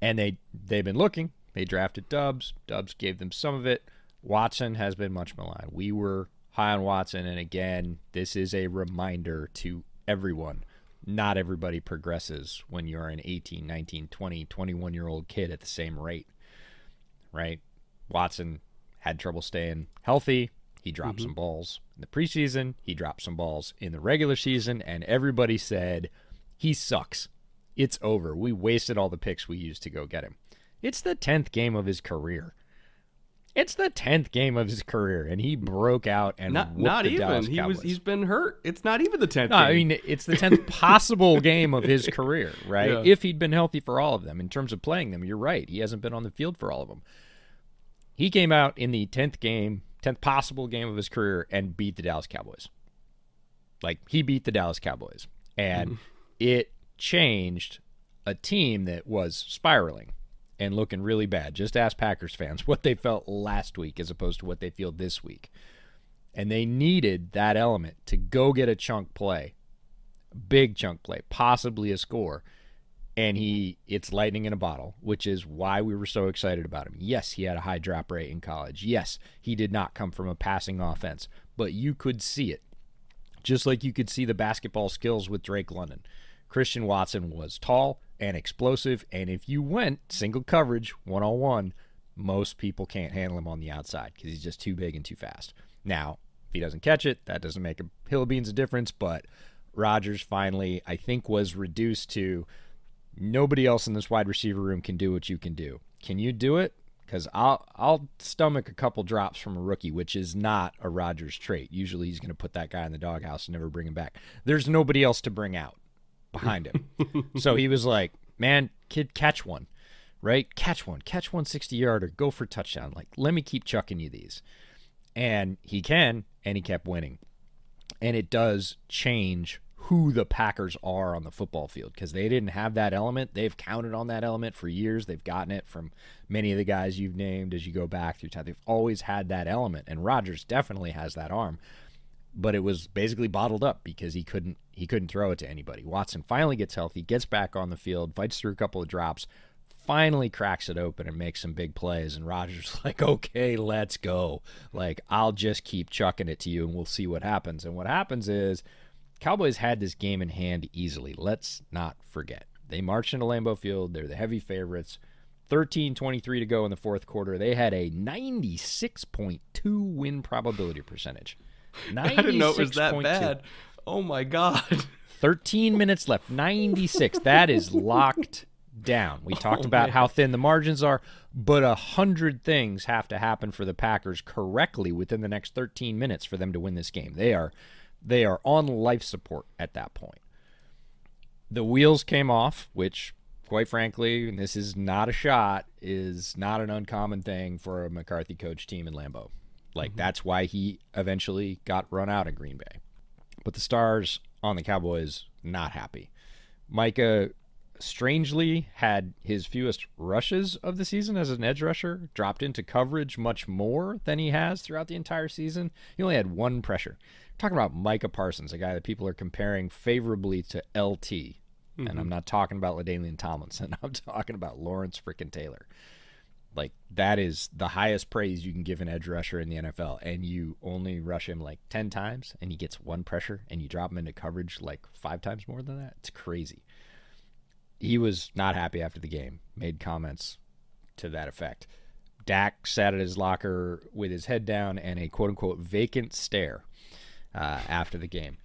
And they they've been looking. They drafted Doubs. Doubs gave them some of it. Watson has been much maligned. We were high on Watson, and again, this is a reminder to everyone not everybody progresses when you're an 18, 19, 20, 21 year old kid at the same rate, right? Watson had trouble staying healthy. He dropped mm-hmm. some balls in the preseason. He dropped some balls in the regular season, and everybody said, he sucks. It's over. We wasted all the picks we used to go get him. It's the 10th game of his career. It's the tenth game of his career, and he broke out and not not even. Dallas he Cowboys. was he's been hurt. It's not even the tenth. No, I mean it's the tenth possible game of his career, right? Yeah. If he'd been healthy for all of them, in terms of playing them, you're right. He hasn't been on the field for all of them. He came out in the tenth game, tenth possible game of his career, and beat the Dallas Cowboys. Like he beat the Dallas Cowboys, and mm. it changed a team that was spiraling and looking really bad. Just ask Packers fans what they felt last week as opposed to what they feel this week. And they needed that element to go get a chunk play, big chunk play, possibly a score. And he, it's lightning in a bottle, which is why we were so excited about him. Yes, he had a high drop rate in college. Yes, he did not come from a passing offense, but you could see it. Just like you could see the basketball skills with Drake London. Christian Watson was tall, and explosive. And if you went single coverage one on one, most people can't handle him on the outside because he's just too big and too fast. Now, if he doesn't catch it, that doesn't make a hill of beans a difference. But Rodgers finally, I think, was reduced to nobody else in this wide receiver room can do what you can do. Can you do it? Because I'll I'll stomach a couple drops from a rookie, which is not a Rodgers trait. Usually, he's going to put that guy in the doghouse and never bring him back. There's nobody else to bring out behind him. so he was like, man, kid, catch one, right? Catch one, catch one 60 yarder, go for touchdown. Like, let me keep chucking you these. And he can, and he kept winning. And it does change who the Packers are on the football field because they didn't have that element. They've counted on that element for years. They've gotten it from many of the guys you've named as you go back through time. They've always had that element, and Rodgers definitely has that arm but it was basically bottled up because he couldn't he couldn't throw it to anybody. Watson finally gets healthy, gets back on the field, fights through a couple of drops, finally cracks it open and makes some big plays. And Rodgers is like, okay, let's go. Like I'll just keep chucking it to you, and we'll see what happens. And what happens is, Cowboys had this game in hand easily. Let's not forget they marched into Lambeau Field. They're the heavy favorites. 13 23 to go in the fourth quarter. They had a 96.2 win probability percentage. I didn't know it was that bad. Oh my god. 13 minutes left. 96. That is locked down. We talked oh, about man. how thin the margins are, but a hundred things have to happen for the Packers correctly within the next 13 minutes for them to win this game. They are they are on life support at that point. The wheels came off, which quite frankly, and this is not a shot, is not an uncommon thing for a McCarthy coach team in Lambeau. Like mm-hmm. that's why he eventually got run out of Green Bay. But the Stars on the Cowboys not happy. Micah strangely had his fewest rushes of the season as an edge rusher, dropped into coverage much more than he has throughout the entire season. He only had one pressure. We're talking about Micah Parsons, a guy that people are comparing favorably to LT. Mm-hmm. And I'm not talking about LaDainian Tomlinson. I'm talking about Lawrence freaking Taylor. Like that is the highest praise you can give an edge rusher in the NFL, and you only rush him like ten times, and he gets one pressure, and you drop him into coverage like five times more than that. It's crazy. He was not happy after the game. Made comments to that effect. Dak sat at his locker with his head down and a quote unquote vacant stare uh, after the game.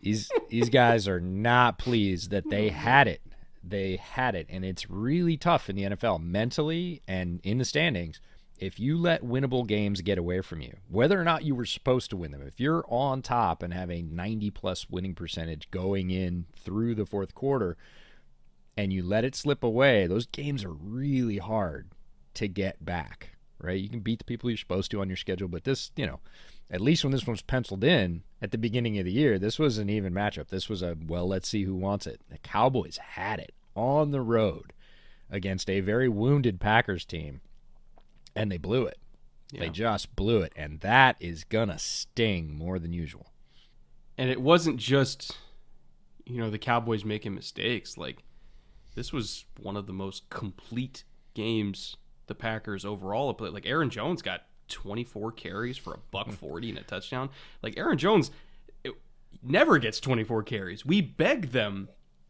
These these guys are not pleased that they had it they had it. And it's really tough in the NFL mentally and in the standings. If you let winnable games get away from you, whether or not you were supposed to win them, if you're on top and have a 90 plus winning percentage going in through the fourth quarter and you let it slip away, those games are really hard to get back, right? You can beat the people you're supposed to on your schedule, but this, you know, at least when this one was penciled in at the beginning of the year, this was an even matchup. This was a, well, let's see who wants it. The Cowboys had it on the road against a very wounded Packers team, and they blew it. Yeah. They just blew it, and that is gonna sting more than usual. And it wasn't just, you know, the Cowboys making mistakes. Like this was one of the most complete games the Packers overall have played. Like Aaron Jones got 24 carries for a buck 40 and a touchdown. Like Aaron Jones never gets 24 carries. We begged them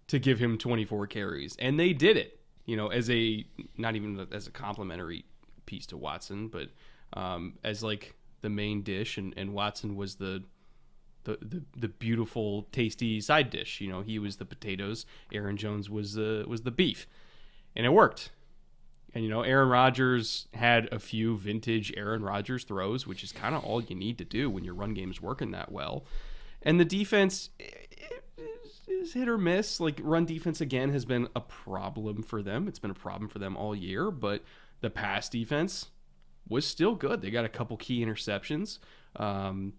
to give him 24 carries, and they did it. You know, as a not even as a complimentary piece to Watson, but um, as like the main dish, and, and Watson was the, the the the beautiful, tasty side dish. You know, he was the potatoes. Aaron Jones was the was the beef, and it worked. And you know, Aaron Rodgers had a few vintage Aaron Rodgers throws, which is kind of all you need to do when your run game is working that well. And the defense, is hit or miss. Like run defense again has been a problem for them. It's been a problem for them all year, but the pass defense was still good. They got a couple key interceptions. Um,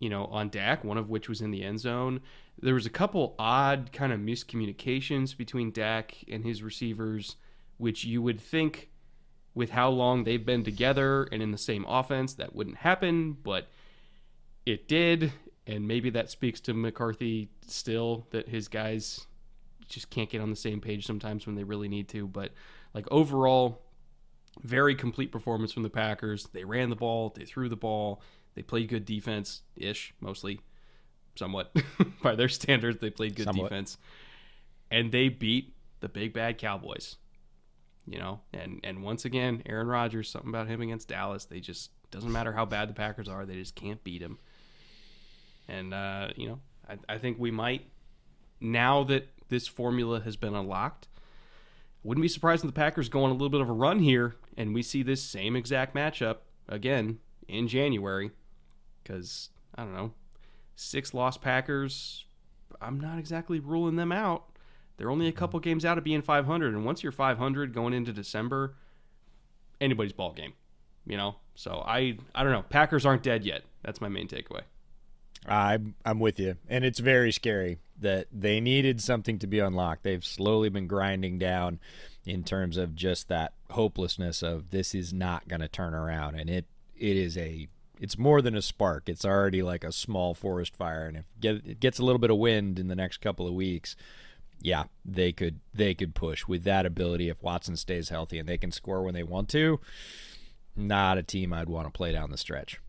you know, on Dak, one of which was in the end zone. There was a couple odd kind of miscommunications between Dak and his receivers, which you would think with how long they've been together and in the same offense that wouldn't happen, but it did and maybe that speaks to McCarthy still that his guys just can't get on the same page sometimes when they really need to. But like overall, very complete performance from the Packers. They ran the ball, they threw the ball, they played good defense ish, mostly, somewhat by their standards. They played good somewhat. defense, and they beat the big bad Cowboys. You know, and and once again, Aaron Rodgers, something about him against Dallas. They just doesn't matter how bad the Packers are, they just can't beat him. And uh, you know, I, I think we might now that this formula has been unlocked. Wouldn't be surprised if the Packers go on a little bit of a run here and we see this same exact matchup again in January. Because I don't know, six lost Packers. I'm not exactly ruling them out. They're only a couple games out of being 500, and once you're 500 going into December, anybody's ball game, you know. So I I don't know. Packers aren't dead yet. That's my main takeaway. I'm I'm with you, and it's very scary that they needed something to be unlocked. They've slowly been grinding down in terms of just that hopelessness of this is not going to turn around, and it it is a it's more than a spark. It's already like a small forest fire, and if it gets a little bit of wind in the next couple of weeks, yeah, they could they could push with that ability if Watson stays healthy and they can score when they want to. Not a team I'd want to play down the stretch.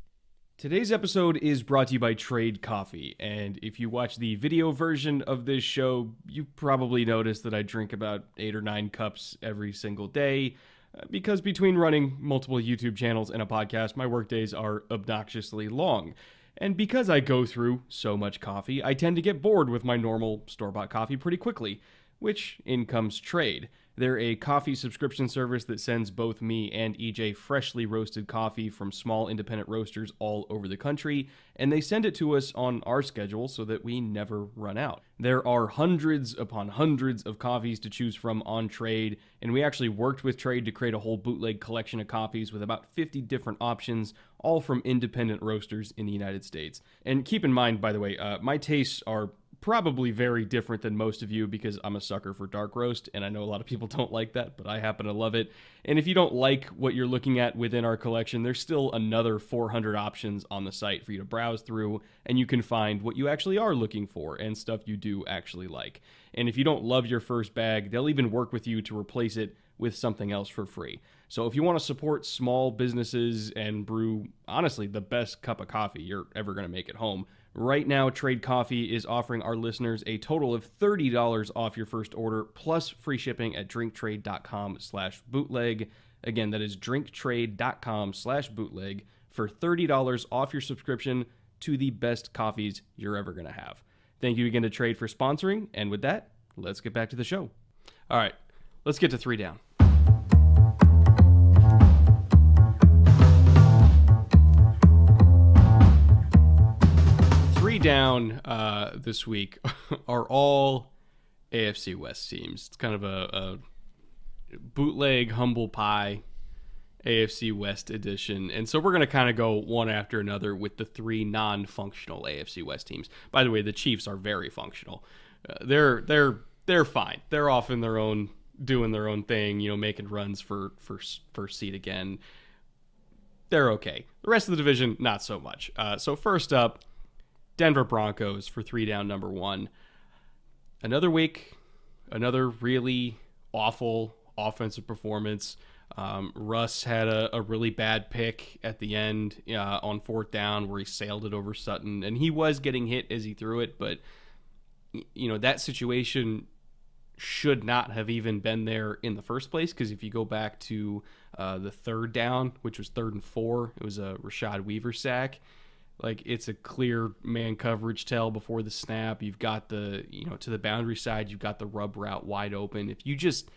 Today's episode is brought to you by Trade Coffee, and if you watch the video version of this show, you probably noticed that I drink about eight or nine cups every single day. Uh, because between running multiple YouTube channels and a podcast, my workdays are obnoxiously long. And because I go through so much coffee, I tend to get bored with my normal store bought coffee pretty quickly, which in comes trade. They're a coffee subscription service that sends both me and EJ freshly roasted coffee from small independent roasters all over the country, and they send it to us on our schedule so that we never run out. There are hundreds upon hundreds of coffees to choose from on Trade, and we actually worked with Trade to create a whole bootleg collection of coffees with about 50 different options, all from independent roasters in the United States. And keep in mind, by the way, uh, my tastes are probably very different than most of you because I'm a sucker for dark roast and I know a lot of people don't like that, but I happen to love it. And if you don't like what you're looking at within our collection, there's still another 400 options on the site for you to browse through and you can find what you actually are looking for and stuff you do actually like. And if you don't love your first bag, they'll even work with you to replace it with something else for free. So if you want to support small businesses and brew, honestly, the best cup of coffee you're ever going to make at home, right now Trade Coffee is offering our listeners a total of $30 off your first order plus free shipping at drinktrade.com slash bootleg. Again, that is drinktrade.com slash bootleg for $30 off your subscription to the best coffees you're ever going to have. Thank you again to Trade for sponsoring. And with that, let's get back to the show. All right, let's get to three down. Down uh, this week are all AFC West teams. It's kind of a, a bootleg humble pie AFC West edition. And so we're going to kind of go one after another with the three non-functional AFC West teams. By the way, the Chiefs are very functional. Uh, they're they're they're fine. They're off in their own doing their own thing, you know, making runs for for first seed again. They're okay. The rest of the division not so much. Uh, so first up, Denver Broncos for 3 down number 1. Another week, another really awful offensive performance. Um, Russ had a, a, really bad pick at the end uh, on fourth down where he sailed it over Sutton, and he was getting hit as he threw it, but you know that situation should not have even been there in the first place because if you go back to uh, the third down, which was third and four, it was a Rashad Weaver sack. Like it's a clear man coverage tell before the snap. You've got the you know to the boundary side, you've got the rub route wide open. If you just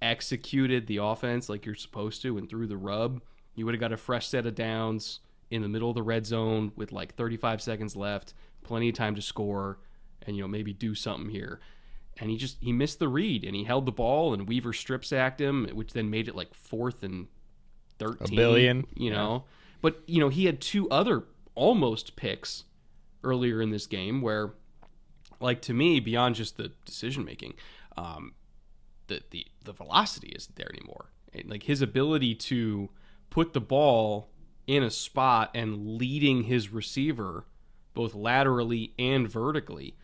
executed the offense like you're supposed to and threw the rub, you would have got a fresh set of downs in the middle of the red zone with like 35 seconds left, plenty of time to score, and you know maybe do something here. And he just he missed the read and he held the ball and Weaver strip sacked him, which then made it like fourth and thirteen. A billion, you know. Yeah. But you know he had two other almost picks earlier in this game where, like to me, beyond just the decision making, um, the the the velocity isn't there anymore. Like his ability to put the ball in a spot and leading his receiver both laterally and vertically.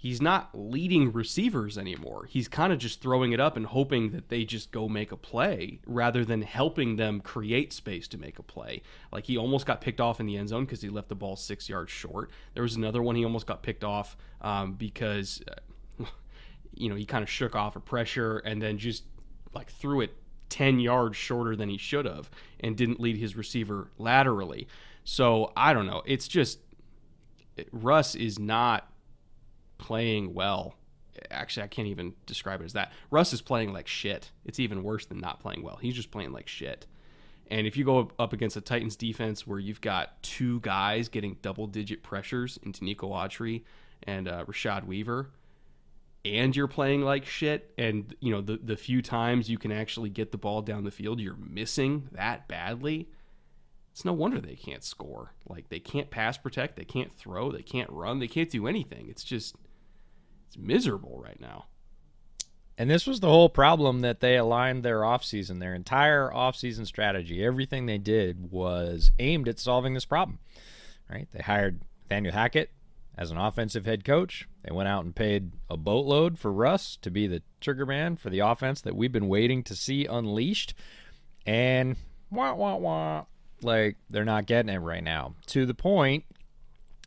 He's not leading receivers anymore. He's kind of just throwing it up and hoping that they just go make a play rather than helping them create space to make a play. Like he almost got picked off in the end zone because he left the ball six yards short. There was another one he almost got picked off um, because uh, you know, he kind of shook off a pressure and then just like threw it 10 yards shorter than he should have and didn't lead his receiver laterally. So I don't know. It's just Russ is not playing well. Actually, I can't even describe it as that. Russ is playing like shit. It's even worse than not playing well. He's just playing like shit. And if you go up against a Titans defense where you've got two guys getting double digit pressures into Nico Autry and uh, Rashad Weaver, and you're playing like shit and you know the the few times you can actually get the ball down the field you're missing that badly it's no wonder they can't score like they can't pass protect they can't throw they can't run they can't do anything it's just it's miserable right now and this was the whole problem that they aligned their offseason their entire offseason strategy everything they did was aimed at solving this problem right they hired Nathaniel Hackett as an offensive head coach. They went out and paid a boatload for Russ to be the trigger man for the offense that we've been waiting to see unleashed. And wah, wah, wah. Like, they're not getting it right now. To the point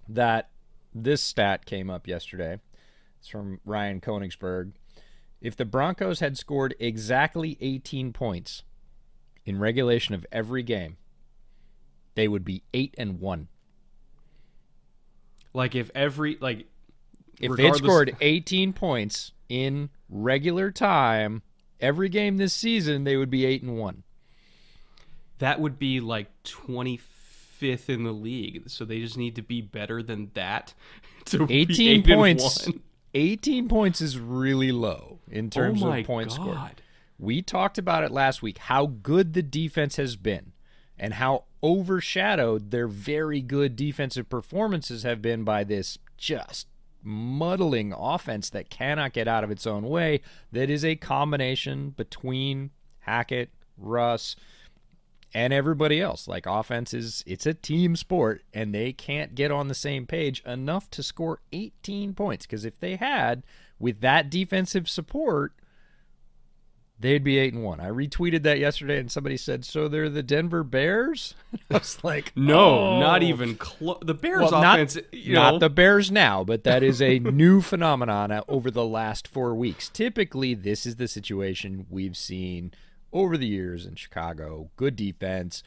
that this stat came up yesterday. It's from Ryan Koenigsberg. If the Broncos had scored exactly 18 points in regulation of every game, they would be 8 and 1 like if every like if they had scored 18 points in regular time every game this season, they would be eight and one. That would be like 25th in the league. So they just need to be better than that. To 18 points. 18 points is really low in oh terms oh of points God. scored. We talked about it last week how good the defense has been and how overshadowed their very good defensive performances have been by this just muddling offense that cannot get out of its own way. That is a combination between Hackett, Russ, and everybody else. Like offense is it's a team sport and they can't get on the same page enough to score 18 points because if they had with that defensive support they'd be 8 and 1. I retweeted that yesterday and somebody said so they're the Denver Bears? I was like, No, "Oh." not even close. The Bears Well, not- offense, you not the Bears now, but that is a new phenomenon uh, over the last four weeks. Typically, this is the situation we've seen over the years in Chicago. Good defense,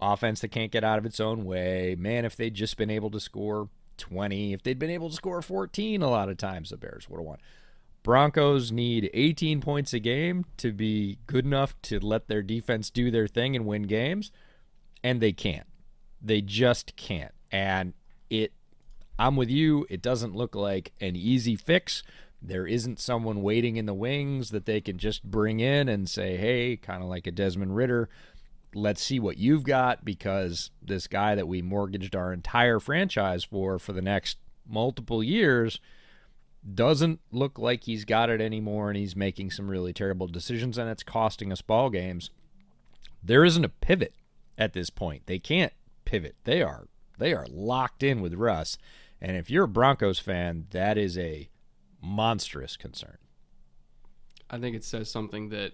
offense that can't get out of its own way. Man, if they'd just been able to score 20, if they'd been able to score 14 a lot of times, the Bears would have won. Broncos need 18 points a game to be good enough to let their defense do their thing and win games, and they can't. They just can't. And it I'm with you. It doesn't look like an easy fix. There isn't someone waiting in the wings that they can just bring in and say, hey, kind of like a Desmond Ridder, let's see what you've got because this guy that we mortgaged our entire franchise for for the next multiple years doesn't look like he's got it anymore and he's making some really terrible decisions and it's costing us ball games. There isn't a pivot at this point. They can't pivot. They are they are locked in with Russ. And if you're a Broncos fan, that is a monstrous concern. I think it says something that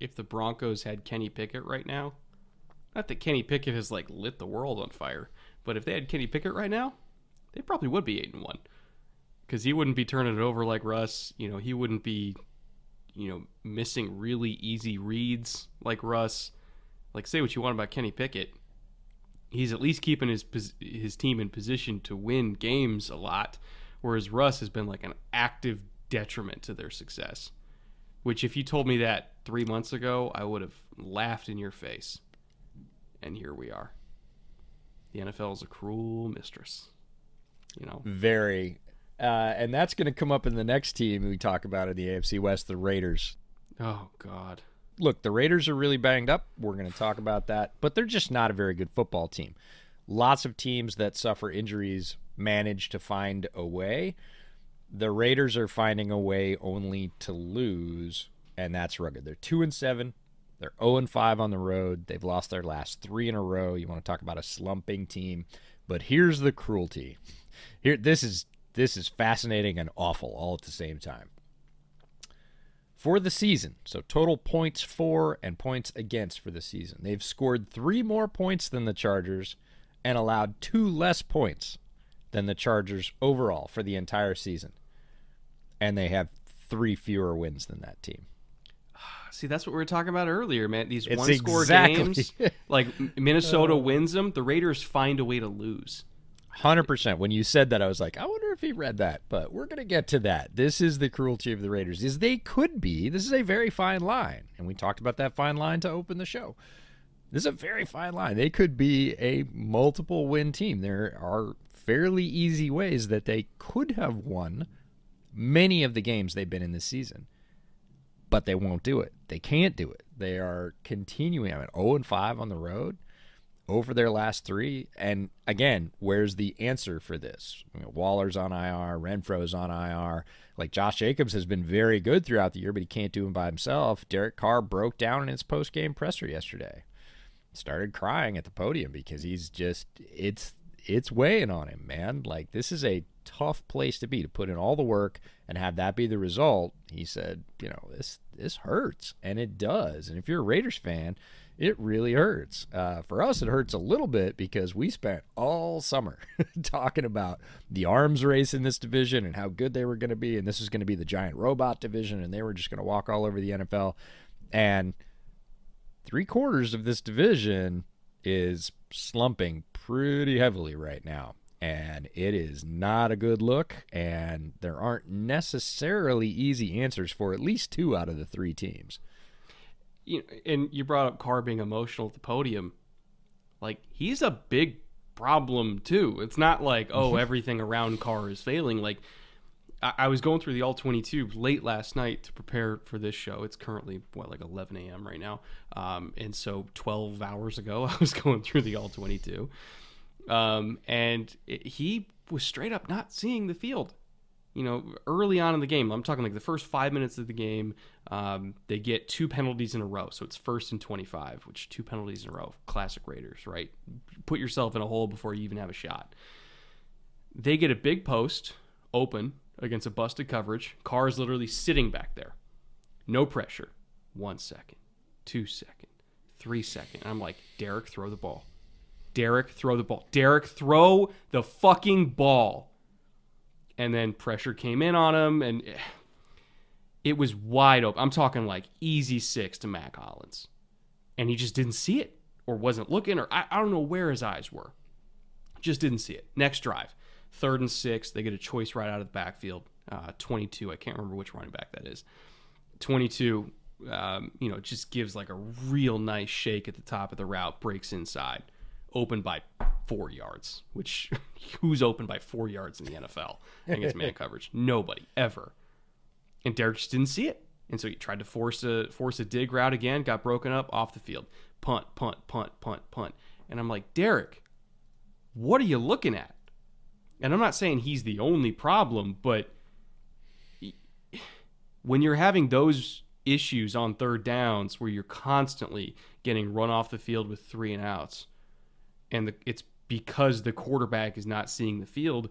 if the Broncos had Kenny Pickett right now, not that Kenny Pickett has like lit the world on fire, but if they had Kenny Pickett right now, they probably would be eight and one because he wouldn't be turning it over like Russ. You know, he wouldn't be, you know, missing really easy reads like Russ. Like, say what you want about Kenny Pickett, he's at least keeping his his team in position to win games a lot, whereas Russ has been like an active detriment to their success. Which, if you told me that three months ago, I would have laughed in your face. And here we are. The NFL is a cruel mistress. You know, Very. Uh, and that's going to come up in the next team we talk about in the AFC West, the Raiders. oh God. look, the Raiders are really banged up. We're going to talk about that, but they're just not a very good football team. Lots of teams that suffer injuries manage to find a way. The Raiders are finding a way only to lose, and that's rugged. They're 2 and 7. They're 0 and 5 on the road. They've lost their last 3 in a row. You want to talk about a slumping team, but here's the cruelty. Here this is this is fascinating and awful all at the same time for the season. So total points for and points against for the season. They've scored three more points than the Chargers and allowed two less points than the Chargers overall for the entire season. And they have three fewer wins than that team. See, that's what we were talking about earlier, man. These It's one score exactly- games, like Minnesota wins them, the Raiders find a way to lose. 100%. When you said that, I was like, I wonder if he read that, but we're going to get to that. This is the cruelty of the Raiders. Is they could be. This is a very fine line. And we talked about that fine line to open the show. This is a very fine line. They could be a multiple win team. There are fairly easy ways that they could have won many of the games they've been in this season. But they won't do it. They can't do it. They are continuing. I mean, 0 and 5 on the road over their last three. And again, where's the answer for this? You know, Waller's on IR, Renfrow's on IR. Like Josh Jacobs has been very good throughout the year, but he can't do it by himself. Derek Carr broke down in his post game presser yesterday. Started crying at the podium because he's just it's it's weighing on him, man. Like this is a tough place to be to put in all the work and have that be the result. He said, you know, this this hurts, and it does. And if you're a Raiders fan, it really hurts. Uh, for us, it hurts a little bit because we spent all summer talking about the arms race in this division and how good they were going to be, and this is going to be the giant robot division, and they were just going to walk all over the NFL. And three quarters of this division is slumping pretty heavily right now. And it is not a good look, and there aren't necessarily easy answers for at least two out of the three teams. You and you brought up Carr being emotional at the podium. Like he's a big problem too. It's not like oh everything around Carr is failing. Like I, was going through the all twenty two late last night to prepare for this show. It's currently what like eleven a.m. right now, um, and so twelve hours ago I was going through the all twenty two, um, and it, he was straight up not seeing the field. you know, early on in the game, I'm talking like the first five minutes of the game, um, they get two penalties in a row. So it's first and 25, which two penalties in a row. Classic Raiders, right? Put yourself in a hole before you even have a shot. They get a big post open against a busted coverage. Carr is literally sitting back there. No pressure. One second, two second, three second. I'm like, Derek, throw the ball. Derek, throw the ball. Derek, throw the fucking ball. And then pressure came in on him, and it was wide open. I'm talking like easy six to Mac Hollins. And he just didn't see it, or wasn't looking, or I, I don't know where his eyes were. Just didn't see it. Next drive, third and six. They get a choice right out of the backfield. Uh, 22. I can't remember which running back that is. 22. Um, you know, just gives like a real nice shake at the top of the route, breaks inside open by four yards, which who's open by four yards in the NFL against man coverage? Nobody ever. And Derek just didn't see it. And so he tried to force a force a dig route again, got broken up off the field. Punt, punt, punt, punt, punt. And I'm like, Derek, what are you looking at? And I'm not saying he's the only problem, but when you're having those issues on third downs where you're constantly getting run off the field with three and outs, and the, it's because the quarterback is not seeing the field,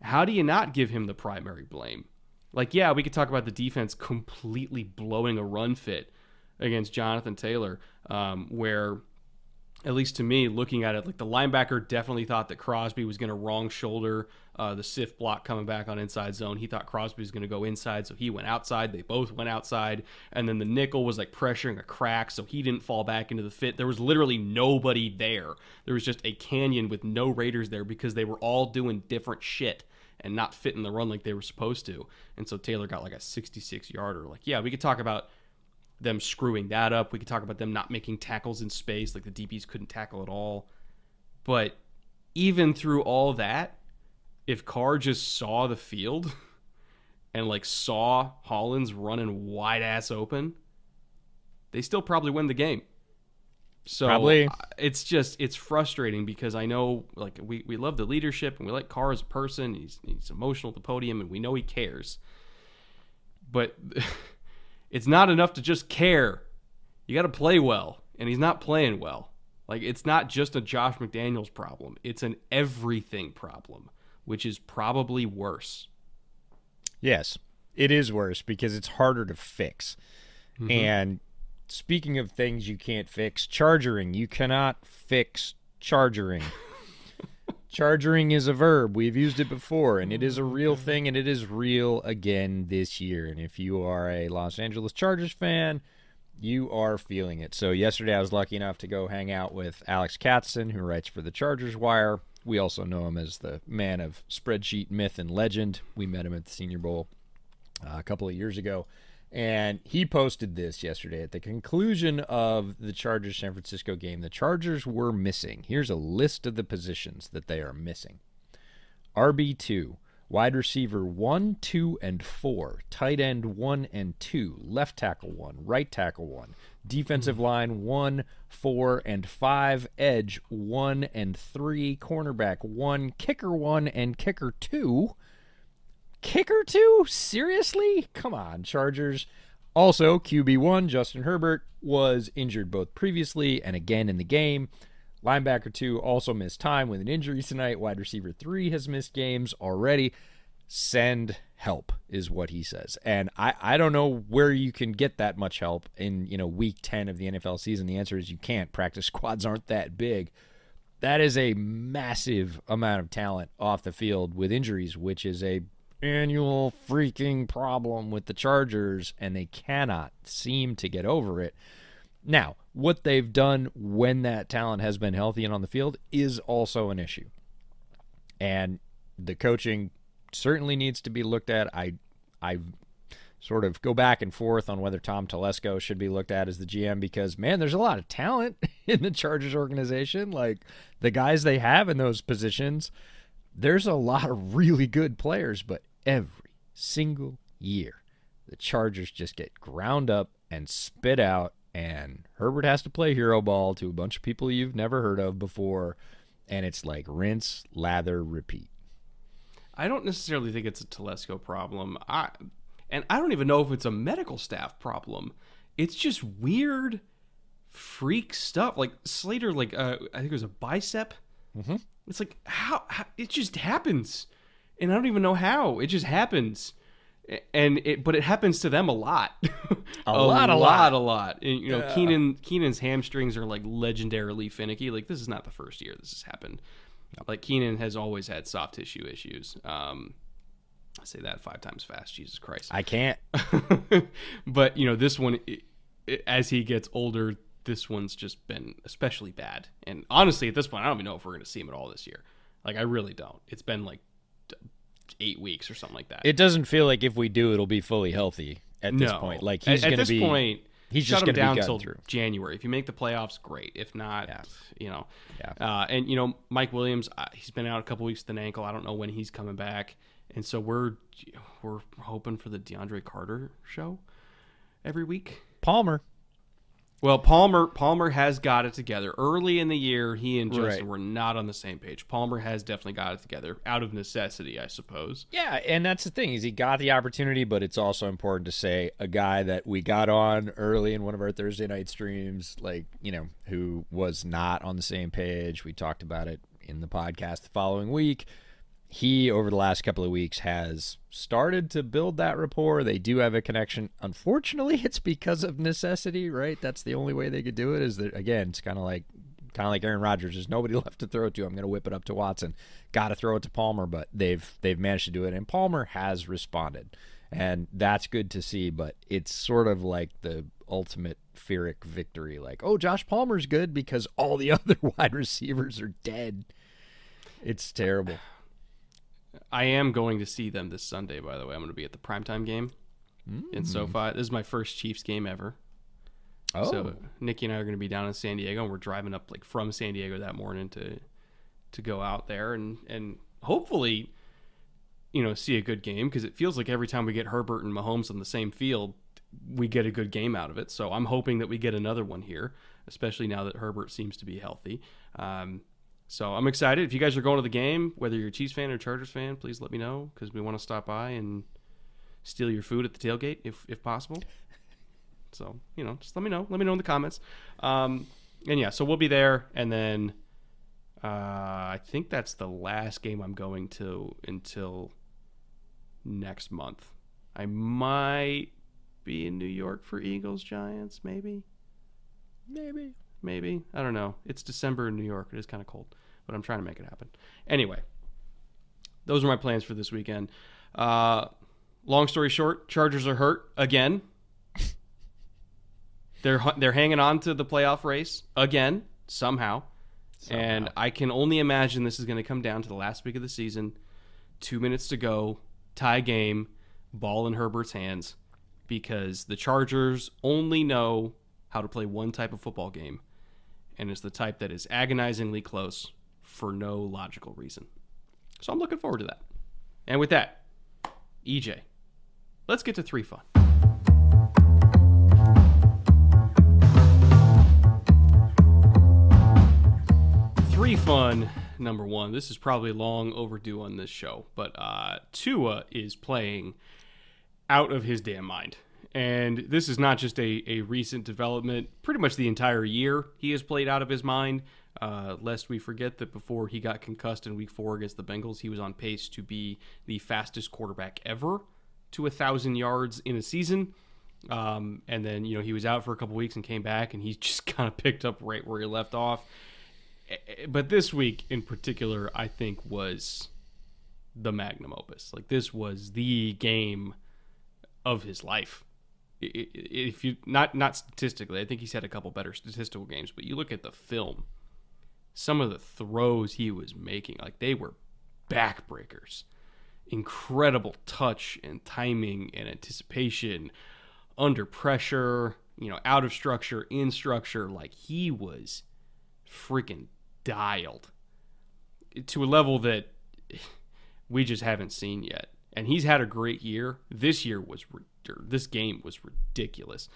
how do you not give him the primary blame? Like, yeah, we could talk about the defense completely blowing a run fit against Jonathan Taylor, um, where at least to me, looking at it, like the linebacker definitely thought that Crosby was going to wrong shoulder uh, the sift block coming back on inside zone. He thought Crosby was going to go inside, so he went outside. They both went outside. And then the nickel was like pressuring a crack, so he didn't fall back into the fit. There was literally nobody there. There was just a canyon with no Raiders there because they were all doing different shit and not fitting the run like they were supposed to. And so Taylor got like a 66 yarder. Like, yeah, we could talk about them screwing that up. We could talk about them not making tackles in space, like the DBs couldn't tackle at all. But even through all that, if Carr just saw the field and like saw Hollins running wide ass open, they still probably win the game. So probably. Uh, it's just it's frustrating because I know like we, we love the leadership and we like Carr as a person. He's he's emotional at the podium and we know he cares. But it's not enough to just care. You got to play well, and he's not playing well. Like it's not just a Josh McDaniels problem; it's an everything problem, which is probably worse. Yes, it is worse because it's harder to fix. Mm-hmm. And speaking of things you can't fix, chargering, you cannot fix chargering. Chargering is a verb. We've used it before, and it is a real thing, and it is real again this year. And if you are a Los Angeles Chargers fan, you are feeling it. So, yesterday I was lucky enough to go hang out with Alex Katzen, who writes for the Chargers Wire. We also know him as the man of spreadsheet myth and legend. We met him at the Senior Bowl uh, a couple of years ago. And he posted this yesterday at the conclusion of the Chargers San Francisco game. The Chargers were missing. Here's a list of the positions that they are missing. RB2, wide receiver 1, 2, and 4, tight end 1 and 2, left tackle 1, right tackle 1, defensive line 1, 4, and 5, edge 1 and 3, cornerback 1, kicker 1, and kicker 2 kicker two? Seriously? Come on, Chargers. Also, QB1, Justin Herbert, was injured both previously and again in the game. Linebacker 2 also missed time with an injury tonight. Wide receiver 3 has missed games already. Send help is what he says. And I, I don't know where you can get that much help in, you know, week 10 of the NFL season. The answer is you can't. Practice squads aren't that big. That is a massive amount of talent off the field with injuries, which is a annual freaking problem with the Chargers, and they cannot seem to get over it. Now, what they've done when that talent has been healthy and on the field is also an issue. And the coaching certainly needs to be looked at. I I sort of go back and forth on whether Tom Telesco should be looked at as the GM because man, there's a lot of talent in the Chargers organization. Like the guys they have in those positions, there's a lot of really good players, but every single year. The Chargers just get ground up and spit out, and Herbert has to play hero ball to a bunch of people you've never heard of before, and it's like rinse, lather, repeat. I don't necessarily think it's a Telesco problem. I and I don't even know if it's a medical staff problem. It's just weird freak stuff. Like Slater, like uh, I think it was a bicep. Mm-hmm. It's like how, how it just happens, and I don't even know how it just happens. And it, but it happens to them a lot, a, a lot, a lot, a lot. And, you know, yeah. Keenan Keenan's hamstrings are like legendarily finicky. Like this is not the first year this has happened. Like Keenan has always had soft tissue issues. Um, I say that five times fast. Jesus Christ, I can't. but you know, this one, it, it, as he gets older, this one's just been especially bad. And honestly, at this point, I don't even know if we're going to see him at all this year. Like, I really don't. It's been like eight weeks or something like that. It doesn't feel like if we do, it'll be fully healthy at this no. point. Like he's going to be. Point, he's just going to down until January. If you make the playoffs, great. If not, yeah. you know. Yeah. Uh, and you know, Mike Williams, uh, he's been out a couple weeks with an ankle. I don't know when he's coming back. And so we're we're hoping for the DeAndre Carter show every week. Palmer. Well, Palmer Palmer has got it together. Early in the year, he and Justin right. were not on the same page. Palmer has definitely got it together out of necessity, I suppose. Yeah, and that's the thing is he got the opportunity, but it's also important to say a guy that we got on early in one of our Thursday night streams, like you know, who was not on the same page. We talked about it in the podcast the following week he over the last couple of weeks has started to build that rapport. They do have a connection. Unfortunately, it's because of necessity, right? That's the only way they could do it. Is that again? It's kind of like kind of like Aaron Rodgers. There's nobody left to throw it to. I'm going to whip it up to Watson. Got to throw it to Palmer, but they've they've managed to do it, and Palmer has responded, and that's good to see. But it's sort of like the ultimate Pyrrhic victory. Like, oh, Josh Palmer's good because all the other wide receivers are dead. It's terrible. I am going to see them this Sunday. By the way, I'm going to be at the primetime game mm. in SoFi. This is my first Chiefs game ever. Oh. So Nikki and I are going to be down in San Diego, and we're driving up like from San Diego that morning to to go out there and and hopefully, you know, see a good game because it feels like every time we get Herbert and Mahomes on the same field, we get a good game out of it. So I'm hoping that we get another one here, especially now that Herbert seems to be healthy. Um, so I'm excited. If you guys are going to the game, whether you're a Chiefs fan or Chargers fan, please let me know because we want to stop by and steal your food at the tailgate if if possible. So you know, just let me know. Let me know in the comments. Um, and yeah, so we'll be there, and then uh, I think that's the last game I'm going to until next month. I might be in New York for Eagles Giants, maybe. Maybe maybe. I don't know. It's December in New York. It is kind of cold, but I'm trying to make it happen. Anyway, those are my plans for this weekend. Uh, long story short, Chargers are hurt again. they're they're hanging on to the playoff race again somehow. somehow. And I can only imagine this is going to come down to the last week of the season. Two minutes to go, tie game, ball in Herbert's hands, because the Chargers only know how to play one type of football game, and is the type that is agonizingly close for no logical reason. So I'm looking forward to that. And with that, EJ, let's get to three fun. Three fun number one. This is probably long overdue on this show, but uh, Tua is playing out of his damn mind. And this is not just a, a recent development. Pretty much the entire year he has played out of his mind. Uh, lest we forget that before he got concussed in week four against the Bengals, he was on pace to be the fastest quarterback ever to a thousand yards in a season. Um, and then, you know, he was out for a couple weeks and came back, and he just kind of picked up right where he left off. But this week in particular, I think was the magnum opus. Like, this was the game of his life if you not not statistically, I think he's had a couple better statistical games, but you look at the film, some of the throws he was making, like they were backbreakers. Incredible touch and timing and anticipation under pressure, you know, out of structure, in structure, like he was freaking dialed to a level that we just haven't seen yet. And he's had a great year. This year was this game was ridiculous.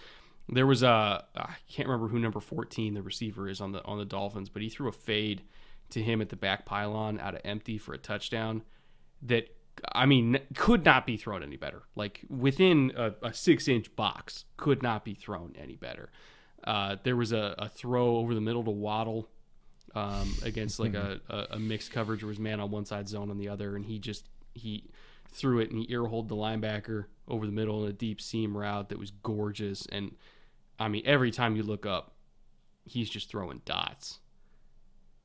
There was a I can't remember who number 14 the receiver is on the on the Dolphins, but he threw a fade to him at the back pylon out of empty for a touchdown that I mean, could not be thrown any better. Like within a, a six inch box, could not be thrown any better. Uh, there was a, a, throw over the middle to Waddle um, against like a, a, mixed coverage where his man on one side, zone on the other, and he just he threw it and he earholed the linebacker over the middle in a deep seam route that was gorgeous. And I mean, every time you look up, he's just throwing dots.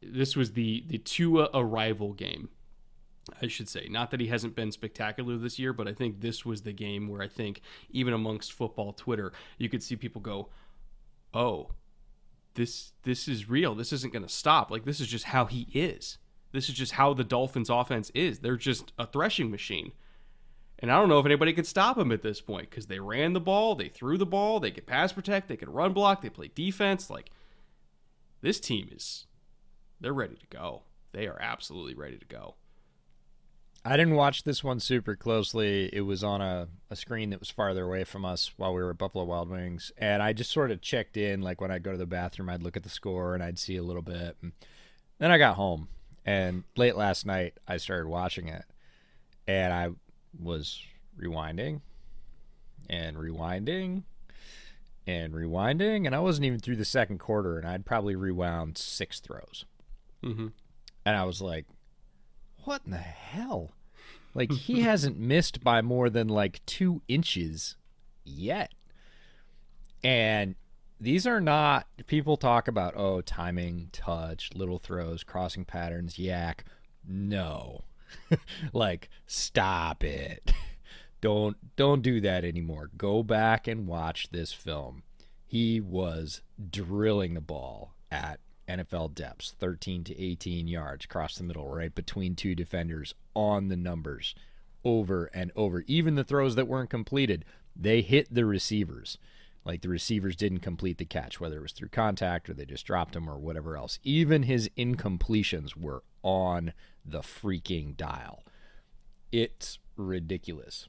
This was the the Tua arrival game I should say. Not that he hasn't been spectacular this year, but I think this was the game where I think even amongst football Twitter, you could see people go, "Oh, this this is real. This isn't going to stop. Like this is just how he is. This is just how the Dolphins offense is. They're just a threshing machine." And I don't know if anybody could stop them at this point because they ran the ball, they threw the ball, they could pass protect, they could run block, they play defense. Like this team is, they're ready to go. They are absolutely ready to go. I didn't watch this one super closely. It was on a, a screen that was farther away from us while we were at Buffalo Wild Wings. And I just sort of checked in. Like when I'd go to the bathroom, I'd look at the score and I'd see a little bit. And then I got home. And late last night, I started watching it. And I was rewinding and rewinding and rewinding. And I wasn't even through the second quarter. And I'd probably rewound six throws. Mm-hmm. And I was like, what in the hell? Like he hasn't missed by more than like two inches yet. And these are not people talk about oh timing, touch, little throws, crossing patterns, YAC. No. like stop it. don't don't do that anymore. Go back and watch this film. He was drilling the ball at NFL depths, 13 to 18 yards across the middle, right between two defenders on the numbers over and over. Even the throws that weren't completed, they hit the receivers. Like the receivers didn't complete the catch, whether it was through contact or they just dropped him or whatever else. Even his incompletions were on the freaking dial. It's ridiculous.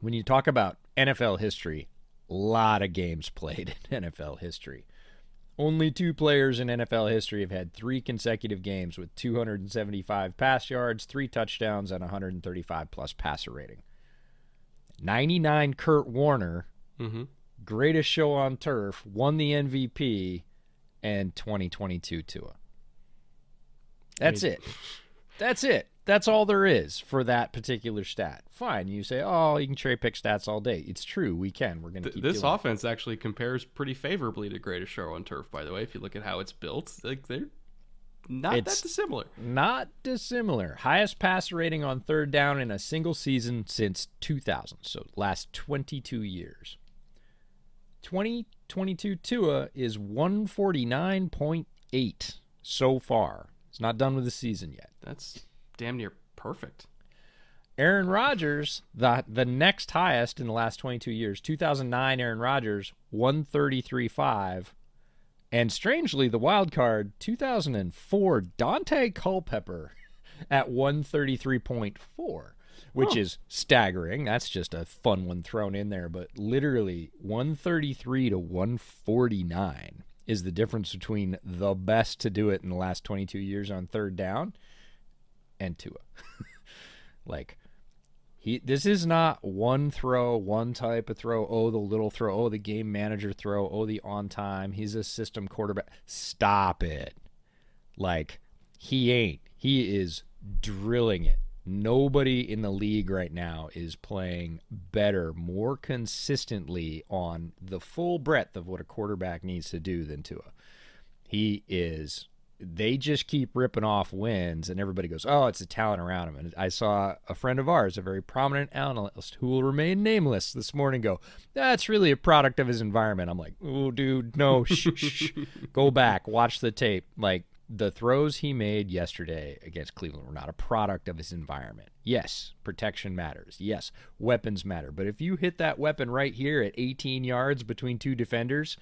When you talk about NFL history, a lot of games played in NFL history. Only two players in NFL history have had three consecutive games with 275 pass yards, three touchdowns, and 135 plus passer rating. 99 Kurt Warner, mm-hmm. Greatest show on turf, won the MVP, and 2022 Tua. That's it. That's it. That's all there is for that particular stat. Fine, you say, oh, you can cherry pick stats all day. It's true, we can. We're going to keep this offense it. actually compares pretty favorably to Greatest Show on Turf. By the way, if you look at how it's built, like they're not it's that dissimilar. Not dissimilar. Highest pass rating on third down in a single season since 2000. So last 22 years. 2022 Tua is 149.8 so far. It's not done with the season yet. That's damn near perfect. Aaron Rodgers, the the next highest in the last 22 years, 2009 Aaron Rodgers 133.5 and strangely the wild card 2004 Daunte Culpepper at 133.4 which oh. is staggering. That's just a fun one thrown in there, but literally 133 to 149 is the difference between the best to do it in the last 22 years on third down and Tua. like he this is not one throw, one type of throw, oh the little throw, oh the game manager throw, oh the on time. He's a system quarterback. Stop it. Like he ain't. He is drilling it. Nobody in the league right now is playing better, more consistently on the full breadth of what a quarterback needs to do than Tua. He is they just keep ripping off wins, and everybody goes, "Oh, it's the talent around him." And I saw a friend of ours, a very prominent analyst who will remain nameless, this morning go, "That's really a product of his environment." I'm like, "Oh, dude, no, shh, shh, go back, watch the tape." Like the throws he made yesterday against Cleveland were not a product of his environment. Yes, protection matters. Yes, weapons matter. But if you hit that weapon right here at 18 yards between two defenders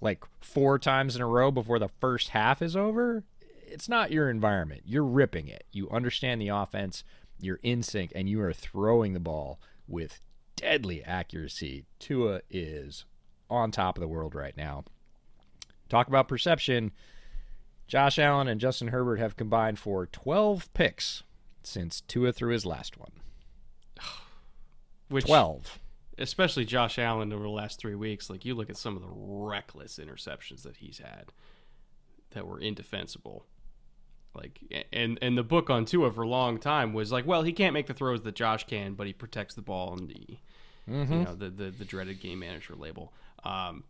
like four times in a row before the first half is over, it's not your environment. You're ripping it. You understand the offense, you're in sync, and you are throwing the ball with deadly accuracy. Tua is on top of the world right now. Talk about perception. Josh Allen and Justin Herbert have combined for 12 picks since Tua threw his last one. Which, 12. especially Josh Allen over the last three weeks, like you look at some of the reckless interceptions that he's had that were indefensible. Like and and the book on Tua for a long time was like, well, he can't make the throws that Josh can, but he protects the ball and the you know the, the the dreaded game manager label. Um,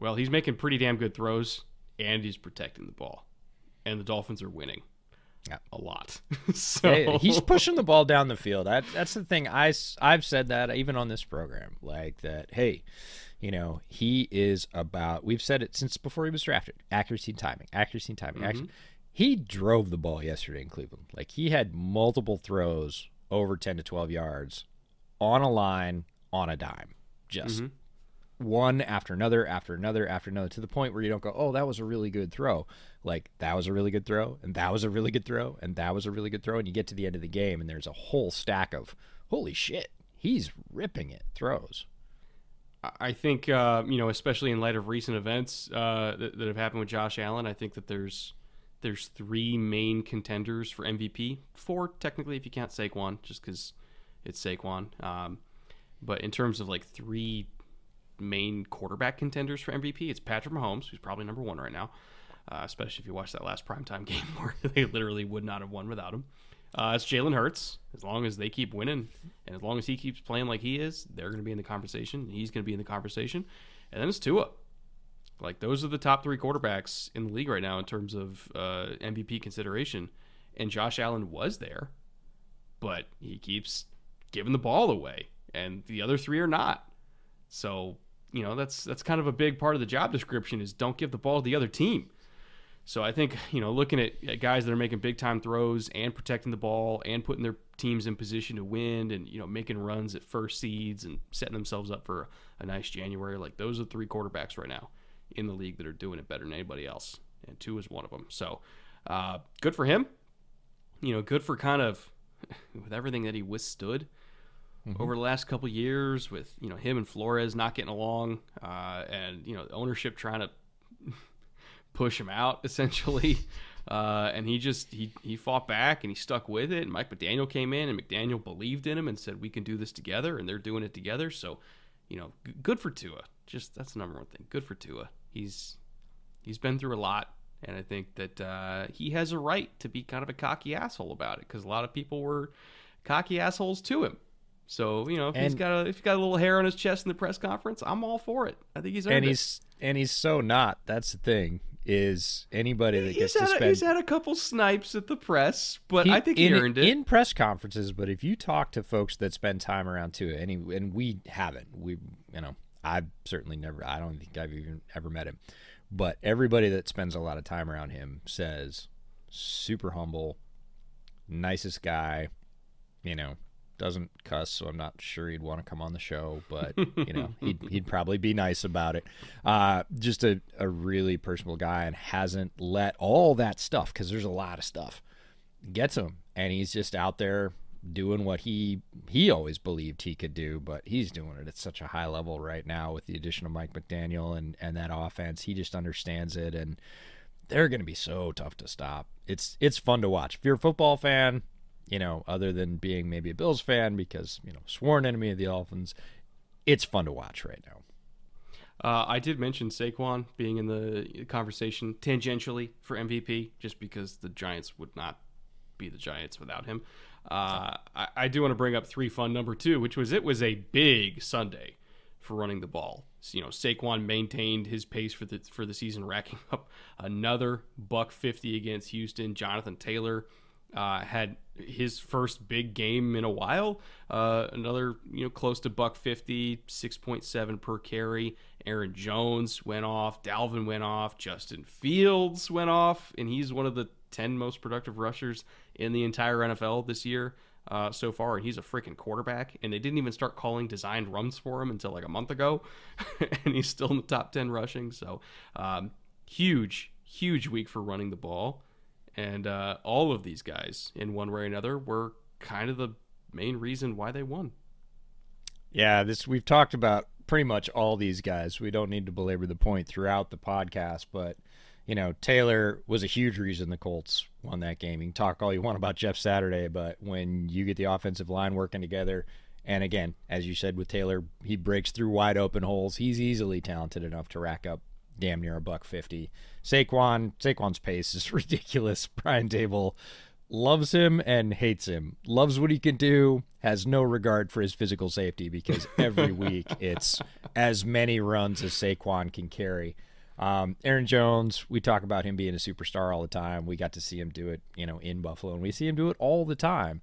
well, he's making pretty damn good throws and he's protecting the ball, and the Dolphins are winning. Yeah. a lot. so he's pushing the ball down the field. That, that's the thing. I, I've said that even on this program. Like that, hey, you know, he is about, we've said it since before he was drafted accuracy and timing, accuracy and timing. Accuracy. Mm-hmm. He drove the ball yesterday in Cleveland. Like he had multiple throws over 10 to 12 yards on a line on a dime. Just mm-hmm. One after another after another after another to the point where you don't go, oh, that was a really good throw. Like that was a really good throw, and that was a really good throw, and that was a really good throw, and you get to the end of the game, and there's a whole stack of holy shit, he's ripping it throws. I think uh, you know, especially in light of recent events uh, that, that have happened with Josh Allen, I think that there's there's three main contenders for MVP. Four technically, if you count Saquon, just because it's Saquon. Um, but in terms of like three main quarterback contenders for MVP, it's Patrick Mahomes, who's probably number one right now. Uh, especially if you watch that last primetime game where they literally would not have won without him. Uh, it's Jalen Hurts. As long as they keep winning, and as long as he keeps playing like he is, they're going to be in the conversation. He's going to be in the conversation, and then it's Tua. Like those are the top three quarterbacks in the league right now in terms of uh, MVP consideration. And Josh Allen was there, but he keeps giving the ball away, and the other three are not. So you know that's that's kind of a big part of the job description is don't give the ball to the other team. So I think you know looking at, at guys that are making big time throws and protecting the ball and putting their teams in position to win and you know making runs at first seeds and setting themselves up for a nice January like those are three quarterbacks right now in the league that are doing it better than anybody else and Tua is one of them. So uh, good for him. You know, good for kind of with everything that he withstood over the last couple years with you know him and Flores not getting along uh, and you know ownership trying to push him out essentially. Uh, and he just he he fought back and he stuck with it. And Mike McDaniel came in and McDaniel believed in him and said we can do this together, and they're doing it together. So, you know, g- good for Tua. Just that's the number one thing. Good for Tua. He's he's been through a lot, and I think that uh, he has a right to be kind of a cocky asshole about it because a lot of people were cocky assholes to him. So you know, if he's And- got a if he's got a little hair on his chest in the press conference, I'm all for it. I think he's And it. he's and he's so not. That's the thing. Is anybody that He's gets to had, a, spend he's had a couple snipes at the press, but He- I think he in, earned it. in press conferences. But if you talk to folks that spend time around Tua, and he, and we haven't, we you know, I've certainly never. I don't think I've even ever met him, but everybody that spends a lot of time around him says super humble, nicest guy. You know, doesn't cuss, so I'm not sure he'd want to come on the show, but you know, he'd he'd probably be nice about it. Uh, just a, a really personable guy and hasn't let all that stuff because there's a lot of stuff gets him. And he's just out there doing what he he always believed he could do but he's doing it at such a high level right now with the addition of Mike McDaniel and and that offense. He just understands it and they're going to be so tough to stop. It's it's fun to watch. If you're a football fan you know other than being maybe a Bills fan because you know sworn enemy of the Dolphins it's fun to watch right now Uh, I did mention Saquon being in the conversation tangentially for MVP, just because the Giants would not be the Giants without him. Uh, I, I do want to bring up three fun number two, which was it was a big Sunday for running the ball. So, you know, Saquon maintained his pace for the for the season, racking up another buck fifty against Houston. Jonathan Taylor uh, had his first big game in a while. Uh, another, you know, close to buck 50, 6.7 per carry. Aaron Jones went off. Dalvin went off. Justin Fields went off. And he's one of the 10 most productive rushers in the entire NFL this year uh, so far. And he's a freaking quarterback. And they didn't even start calling designed runs for him until like a month ago. and he's still in the top 10 rushing. So um, huge, huge week for running the ball. And uh, all of these guys, in one way or another, were kind of the main reason why they won. Yeah, this we've talked about pretty much all these guys. We don't need to belabor the point throughout the podcast, but you know, Taylor was a huge reason the Colts won that game. You can talk all you want about Jeff Saturday, but when you get the offensive line working together, and again, as you said with Taylor, he breaks through wide open holes. He's easily talented enough to rack up damn near a buck fifty. Saquon, Saquon's pace is ridiculous. Brian Daboll loves him and hates him. Loves what he can do, has no regard for his physical safety because every week it's as many runs as Saquon can carry. Um, Aaron Jones, we talk about him being a superstar all the time. We got to see him do it, you know, in Buffalo, and we see him do it all the time.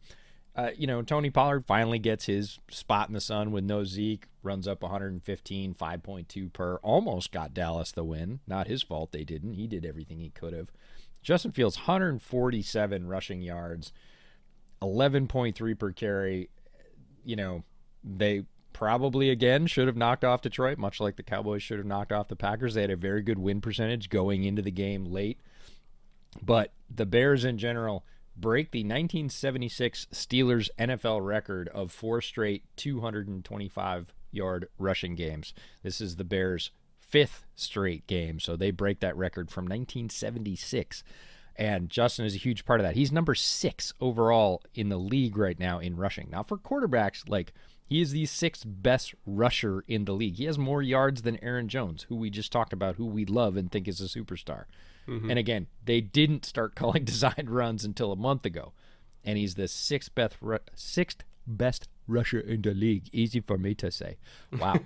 Uh, you know, Tony Pollard finally gets his spot in the sun with no Zeke, runs up 115, 5.2 per. Almost got Dallas the win. Not his fault they didn't. He did everything he could have. Justin Fields, 147 rushing yards, 11.3 per carry. You know, they probably again should have knocked off Detroit, much like the Cowboys should have knocked off the Packers. They had a very good win percentage going into the game late. But the Bears in general break the 1976 Steelers NFL record of four straight 225 yard rushing games. This is the Bears' fifth straight game, so they break that record from 1976. And Justin is a huge part of that. He's number six overall in the league right now in rushing. Now, for quarterbacks, like he is the sixth best rusher in the league. He has more yards than Aaron Jones, who we just talked about, who we love and think is a superstar. Mm-hmm. And again, they didn't start calling designed runs until a month ago, and he's the sixth best sixth best rusher in the league. Easy for me to say. Wow.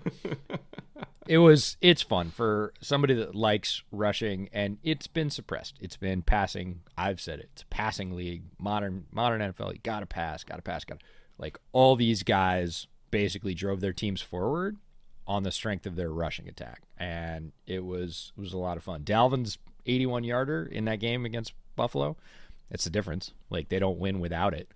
it was it's fun for somebody that likes rushing and it's been suppressed. It's been passing. I've said it. It's a passing league. Modern modern NFL. You gotta pass, gotta pass, gotta like all these guys basically drove their teams forward on the strength of their rushing attack. And it was it was a lot of fun. Dalvin's 81 yarder in that game against Buffalo. It's the difference. Like they don't win without it.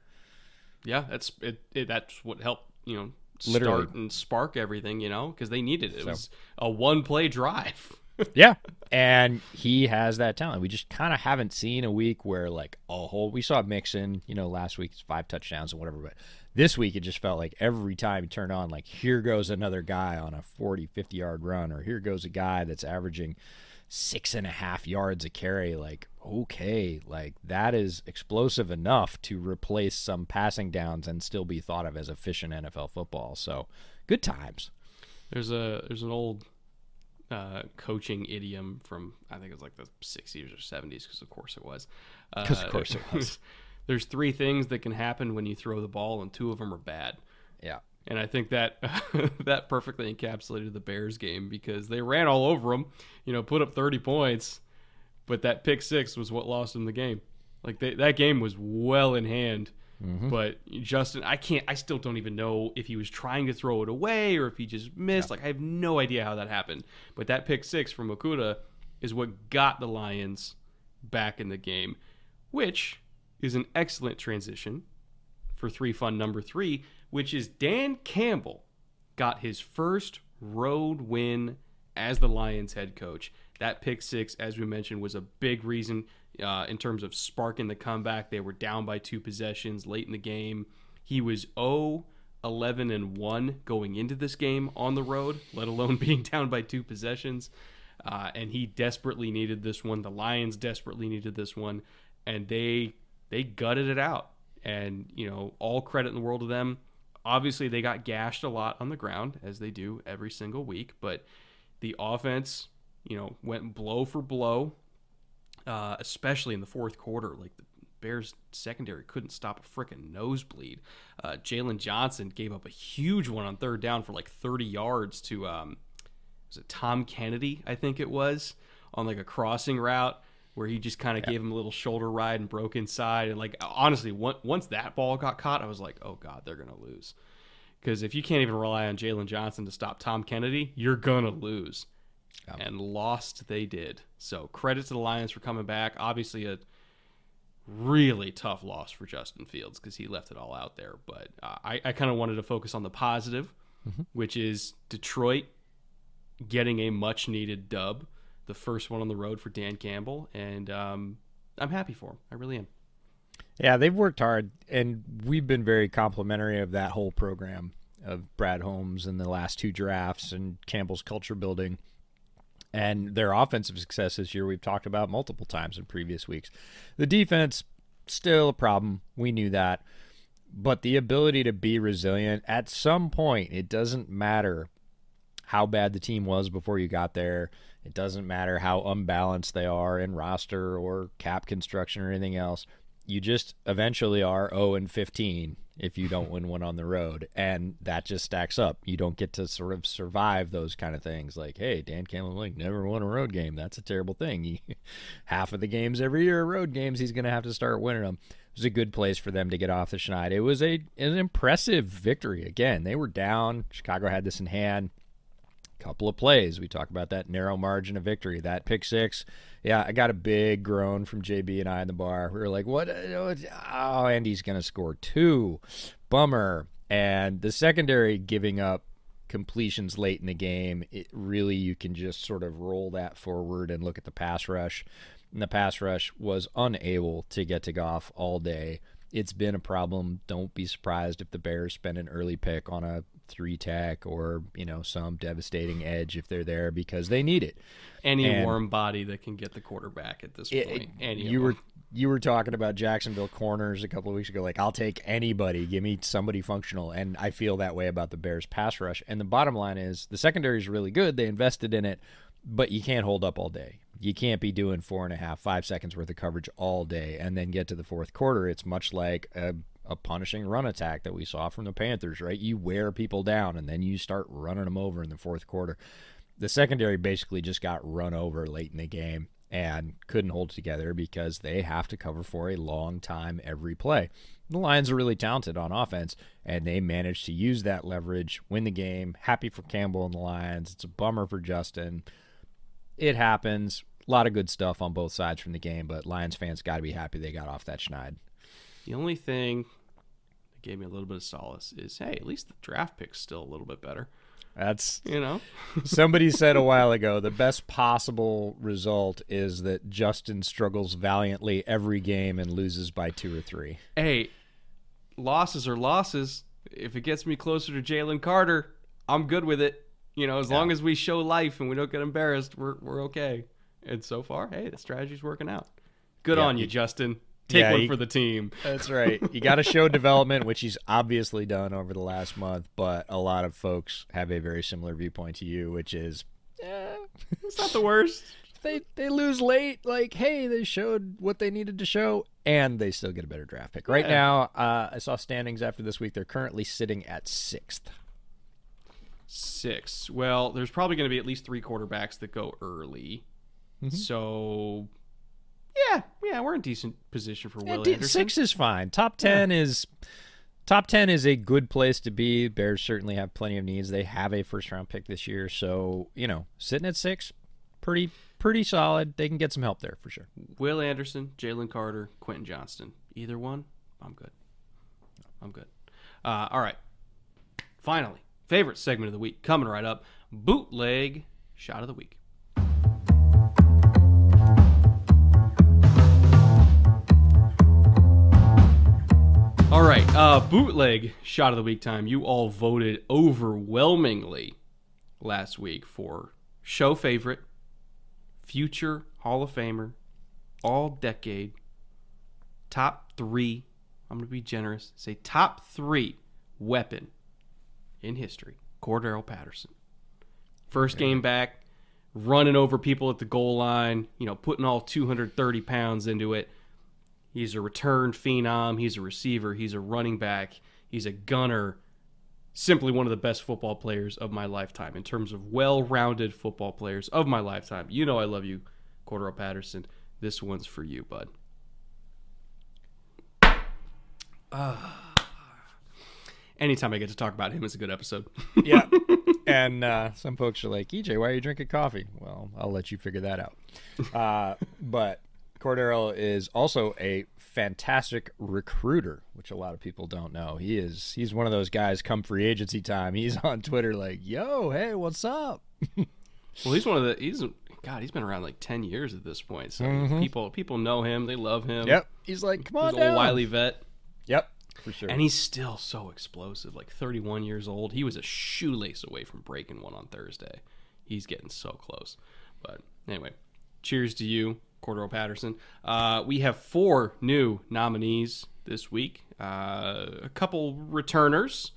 Yeah, that's it, it that's what helped, you know, start Literally. and spark everything, you know, because they needed it. It so. was a one play drive. yeah. And he has that talent. We just kind of haven't seen a week where like a whole we saw Mixon, you know, last week five touchdowns and whatever, but this week it just felt like every time you turned on, like here goes another guy on a 40, 50 yard run, or here goes a guy that's averaging six and a half yards a carry. Like, okay, like that is explosive enough to replace some passing downs and still be thought of as efficient NFL football. So good times. There's a there's an old uh, coaching idiom from I think it was like the 60s or 70s because of course it was. Because uh, of course it was there's three things that can happen when you throw the ball, and two of them are bad. Yeah. And I think that that perfectly encapsulated the Bears game because they ran all over them, you know, put up 30 points, but that pick six was what lost them the game. Like they, that game was well in hand, mm-hmm. but Justin, I can't, I still don't even know if he was trying to throw it away or if he just missed. Yeah. Like I have no idea how that happened. But that pick six from Okudah is what got the Lions back in the game, which is an excellent transition for three fun number three, which is Dan Campbell got his first road win as the Lions head coach. That pick six, as we mentioned, was a big reason uh, in terms of sparking the comeback. They were down by two possessions late in the game. He was 0 11 and 1 going into this game on the road, let alone being down by two possessions. Uh, and he desperately needed this one. The Lions desperately needed this one. And they they gutted it out. And, you know, all credit in the world to them. Obviously, they got gashed a lot on the ground, as they do every single week, but the offense, you know, went blow for blow, uh, especially in the fourth quarter. Like the Bears secondary couldn't stop a freaking nosebleed. Uh, Jaylon Johnson gave up a huge one on third down for like 30 yards to, um, was it Tom Kennedy? I think it was on like a crossing route where he just kind of yeah. gave him a little shoulder ride and broke inside. And like honestly, once that ball got caught, I was like, oh god, they're gonna lose. Because if you can't even rely on Jaylon Johnson to stop Tom Kennedy, you're gonna lose. Yeah. And lost they did. So credit to the Lions for coming back. Obviously a really tough loss for Justin Fields because he left it all out there. But uh, I, I kind of wanted to focus on the positive, mm-hmm. which is Detroit getting a much needed dub the first one on the road for Dan Campbell, and um, I'm happy for him. I really am. Yeah, they've worked hard, and we've been very complimentary of that whole program of Brad Holmes and the last two drafts and Campbell's culture building. And their offensive success this year, we've talked about multiple times in previous weeks. The defense, still a problem. We knew that. But the ability to be resilient at some point, it doesn't matter how bad the team was before you got there. It doesn't matter how unbalanced they are in roster or cap construction or anything else. You just eventually are 0 and 15 if you don't win one on the road. And that just stacks up. You don't get to sort of survive those kind of things like, hey, Dan Campbell like never won a road game. That's a terrible thing. He, half of the games every year are road games, he's going to have to start winning them. It was a good place for them to get off the schneid. It was a an impressive victory. Again, they were down. Chicago had this in hand couple of plays. We talk about that narrow margin of victory, that pick six. Yeah, I got a big groan from JB and I in the bar. We were like, "What? Uh, oh, Andy's to score two. Bummer." And the secondary giving up completions late in the game, it really you can just sort of roll that forward and look at the pass rush. And the pass rush was unable to get to Goff all day. It's been a problem. Don't be surprised if the Bears spend an early pick on a three tech or you know some devastating edge if they're there because they need it. Any and warm body that can get the quarterback at this point. It, any you were you were talking about Jacksonville corners a couple of weeks ago. Like I'll take anybody, give me somebody functional, and I feel that way about the Bears pass rush. And the bottom line is the secondary is really good. They invested in it, but you can't hold up all day. You can't be doing four and a half, five seconds worth of coverage all day and then get to the fourth quarter. It's much like a a punishing run attack that we saw from the Panthers, right? You wear people down and then you start running them over in the fourth quarter. The secondary basically just got run over late in the game and couldn't hold together because they have to cover for a long time every play. The Lions are really talented on offense, and they managed to use that leverage, win the game. Happy for Campbell and the Lions. It's a bummer for Justin. It happens. A lot of good stuff on both sides from the game, but Lions fans got to be happy they got off that schneid. The only thing gave me a little bit of solace is hey, at least the draft pick's still a little bit better. That's you know, somebody said a while ago the best possible result is that Justin struggles valiantly every game and loses by two or three. Hey, losses are losses. If it gets me closer to Jalen Carter, I'm good with it. You know, as yeah. long as we show life and we don't get embarrassed, we're we're okay. And so far, hey, the strategy's working out. Good yeah, on you, Justin. Take yeah, one he, for the team. That's right. You got to show development, which he's obviously done over the last month. But a lot of folks have a very similar viewpoint to you, which is, eh, it's not the worst. They they lose late. Like, hey, they showed what they needed to show, and they still get a better draft pick. Right yeah. now, uh, I saw standings after this week. They're currently sitting at sixth. Six. Well, there's probably going to be at least three quarterbacks that go early. Mm-hmm. So yeah, yeah, we're in decent position for yeah, Will Anderson. Six is fine. Top ten yeah. is top ten is a good place to be. Bears certainly have plenty of needs. They have a first round pick this year, so you know, sitting at six, pretty pretty solid. They can get some help there for sure. Will Anderson, Jalen Carter, Quentin Johnston. Either one, I'm good. I'm good. Uh, all right. Finally, favorite segment of the week coming right up. Bootleg shot of the week. All right, uh, bootleg shot of the week time. You all voted overwhelmingly last week for show favorite, future Hall of Famer, all decade, top three. I'm going to be generous. Say top three weapon in history. Cordarrelle Patterson. First game back, running over people at the goal line, you know, putting all 230 pounds into it He's a return phenom. He's a receiver. He's a running back. He's a gunner. Simply one of the best football players of my lifetime in terms of well rounded football players of my lifetime. You know I love you, Cordarrelle Patterson. This one's for you, bud. Uh, anytime I get to talk about him, it's a good episode. yeah. And uh, some folks are like, EJ, why are you drinking coffee? Well, I'll let you figure that out. Uh, but Cordarrelle is also a fantastic recruiter, which a lot of people don't know. He is he's one of those guys come free agency time. He's on Twitter like, "Yo, hey, what's up?" well, he's one of the he's God, he's been around like ten years at this point. So mm-hmm. people people know him, they love him. Yep, he's like, come on, he's old wily vet. Yep, for sure. And he's still so explosive. Like 31 years old, he was a shoelace away from breaking one on Thursday. He's getting so close. But anyway, cheers to you, Cordarrelle Patterson. Uh, we have four new nominees this week. Uh, a couple returners.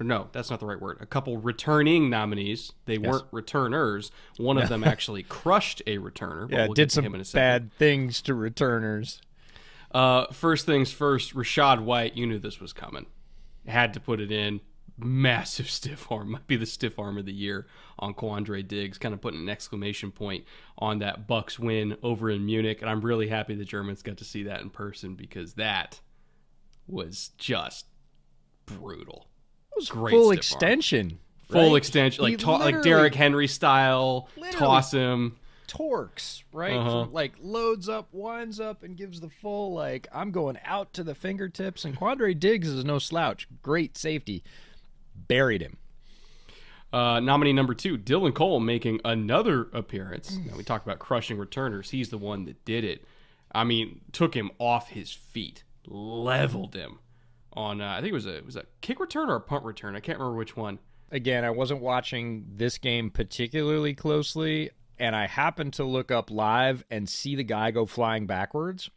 Or no, that's not the right word. A couple returning nominees. They weren't returners. One of them actually crushed a returner. Yeah, we'll did some him in a bad things to returners. Uh, first things first, Rachaad White, you knew this was coming. Had to put it in. Massive stiff arm. Might be the stiff arm of the year on Quandre Diggs, kind of putting an exclamation point on that Bucs win over in Munich. And I'm really happy the Germans got to see that in person because that was just brutal. It was Great Full stiff arm. extension. Full right? extension, like ta- like Derrick Henry style, toss him. torques, right? Uh-huh. Like loads up, winds up, and gives the full like I'm going out to the fingertips. And Quandre Diggs is no slouch. Great safety. Buried him. Uh, nominee number two, Dylan Cole making another appearance. Now, we talk about crushing returners. He's the one that did it. I mean, took him off his feet, leveled him on. Uh, I think it was a it was a kick return or a punt return. I can't remember which one. Again, I wasn't watching this game particularly closely, and I happened to look up live and see the guy go flying backwards.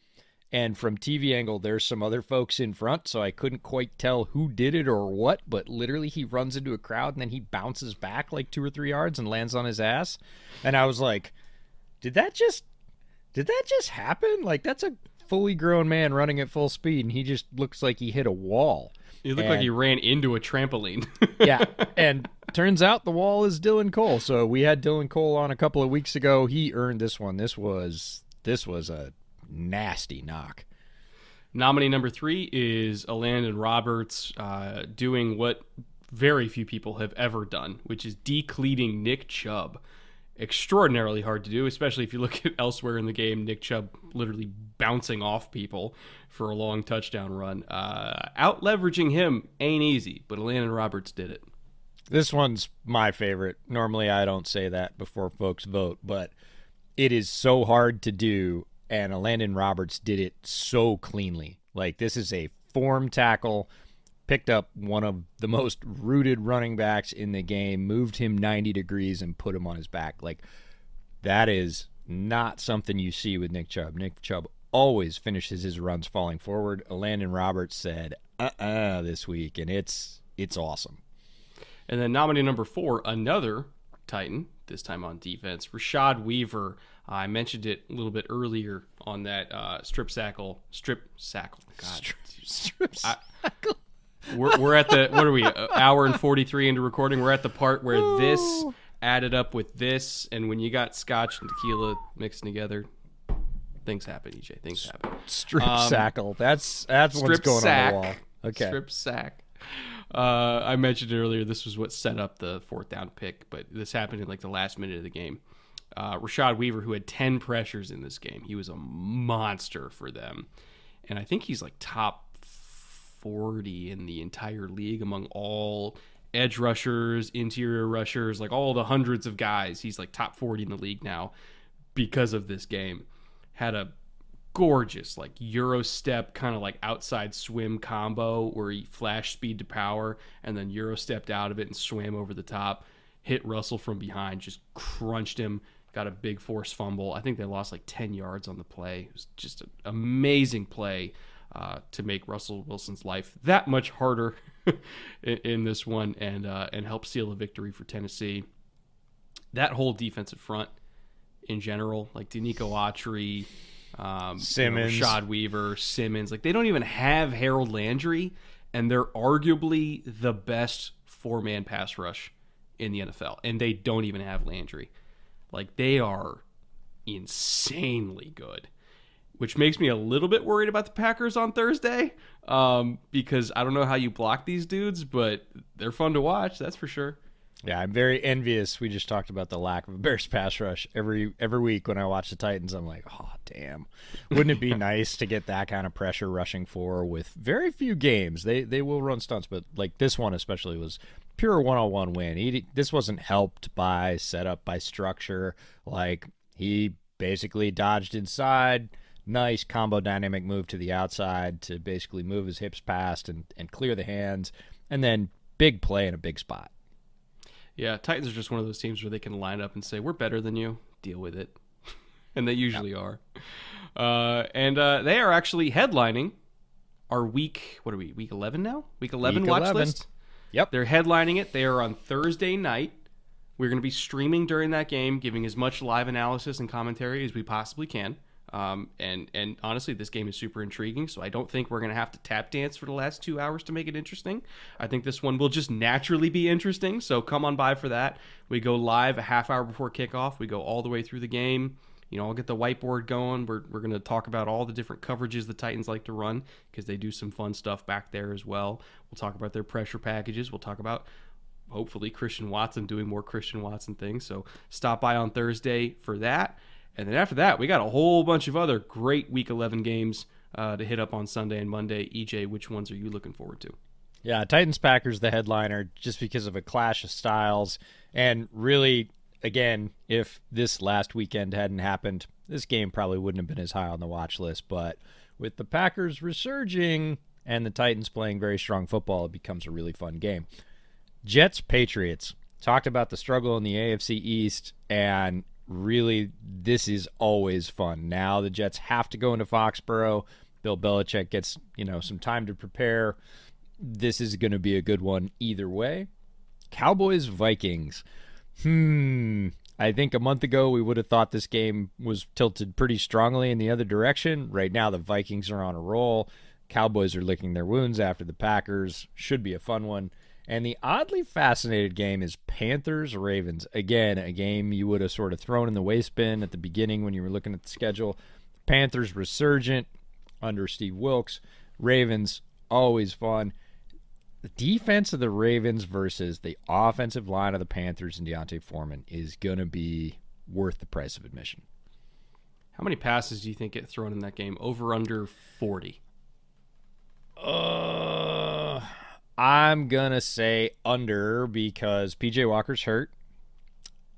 And from TV angle, there's some other folks in front, so I couldn't quite tell who did it or what. But literally, he runs into a crowd and then he bounces back like two or three yards and lands on his ass. And I was like, "Did that just? Did that just happen? Like that's a fully grown man running at full speed, and he just looks like he hit a wall." He looked like he ran into a trampoline. yeah, and turns out the wall is Dylan Cole. So we had Dylan Cole on a couple of weeks ago. He earned this one. This was this was a nasty knock. Nominee number three is Elandon Roberts uh, doing what very few people have ever done, which is decleating Nick Chubb. Extraordinarily hard to do, especially if you look at elsewhere in the game. Nick Chubb literally bouncing off people for a long touchdown run. Uh, out leveraging him ain't easy, but Elandon Roberts did it. This one's my favorite. Normally I don't say that before folks vote, but it is so hard to do and Elandon Roberts did it so cleanly. Like this is a form tackle picked up one of the most rooted running backs in the game, moved him 90 degrees and put him on his back. Like that is not something you see with Nick Chubb. Nick Chubb always finishes his runs falling forward. Elandon Roberts said, "Uh-uh" this week and it's it's awesome. And then nominee number four, another Titan, this time on defense, Rashad Weaver. I mentioned it a little bit earlier on that uh, strip sackle, strip sackle. God, Strip I- we're, we're at the what are we? An hour and forty three into recording. We're at the part where this added up with this, and when you got scotch and tequila mixing together, things happen. EJ, things happen. strip Um, sackle. That's that's what's going sack. on the wall. Okay. Strip sack. Uh, I mentioned earlier this was what set up the fourth down pick, but this happened in like the last minute of the game. Uh, Rashad Weaver, who had 10 pressures in this game, he was a monster for them. And I think he's like top 40 in the entire league among all edge rushers, interior rushers, like all the hundreds of guys. He's like top 40 in the league now because of this game. Had a gorgeous like euro step kind of like outside swim combo where he flashed speed to power and then euro stepped out of it and swam over the top hit russell from behind just crunched him got a big force fumble i think they lost like 10 yards on the play it was just an amazing play uh, to make russell wilson's life that much harder in, in this one and uh, and help seal a victory for tennessee that whole defensive front in general, like Denico Autry, um, Simmons. you know, Rashad Weaver, Simmons, like they don't even have Harold Landry, and they're arguably the best four man pass rush in the NFL, and they don't even have Landry. Like they are insanely good, which makes me a little bit worried about the Packers on Thursday, um, because I don't know how you block these dudes, but they're fun to watch, that's for sure. Yeah, I'm very envious. We just talked about the lack of a Bears pass rush every every week when I watch the Titans. I'm like, oh damn, wouldn't it be nice to get that kind of pressure rushing for with very few games? They they will run stunts, but like this one especially was pure one on one win. He this wasn't helped by setup by structure. Like he basically dodged inside. Nice combo dynamic move to the outside to basically move his hips past and, and clear the hands, and then big play in a big spot. Yeah, Titans are just one of those teams where they can line up and say, "We're better than you deal with it, and they usually are. Uh, and uh, they are actually headlining our week. What are we? Week eleven now? Week eleven Week watch 11. list. Yep. They're headlining it. They are on Thursday night. We're going to be streaming during that game, giving as much live analysis and commentary as we possibly can. Um, and and honestly, this game is super intriguing. So I don't think we're going to have to tap dance for the last two hours to make it interesting. I think this one will just naturally be interesting. So come on by for that. We go live a half hour before kickoff. We go all the way through the game. You know, I'll get the whiteboard going. We're, we're going to talk about all the different coverages the Titans like to run because they do some fun stuff back there as well. We'll talk about their pressure packages. We'll talk about hopefully Christian Watson doing more Christian Watson things. So stop by on Thursday for that. And then after that, we got a whole bunch of other great Week 11 games uh, to hit up on Sunday and Monday. EJ, which ones are you looking forward to? Yeah, Titans Packers the headliner just because of a clash of styles and really again, if this last weekend hadn't happened, this game probably wouldn't have been as high on the watch list, but with the Packers resurging and the Titans playing very strong football, it becomes a really fun game. Jets Patriots talked about the struggle in the AFC East and really this is always fun. Now the Jets have to go into Foxborough. Bill Belichick gets, you know, some time to prepare. This is going to be a good one either way. Cowboys Vikings. Hmm. I think a month ago we would have thought this game was tilted pretty strongly in the other direction. Right now the Vikings are on a roll. Cowboys are licking their wounds after the Packers. Should be a fun one. And the oddly fascinated game is Panthers Ravens. Again, a game you would have sort of thrown in the waste bin at the beginning when you were looking at the schedule. Panthers resurgent under Steve Wilks. Ravens always fun. The defense of the Ravens versus the offensive line of the Panthers and D'Onta Foreman is going to be worth the price of admission. How many passes do you think get thrown in that game? Over under 40. Uh, I'm going to say under because PJ Walker's hurt.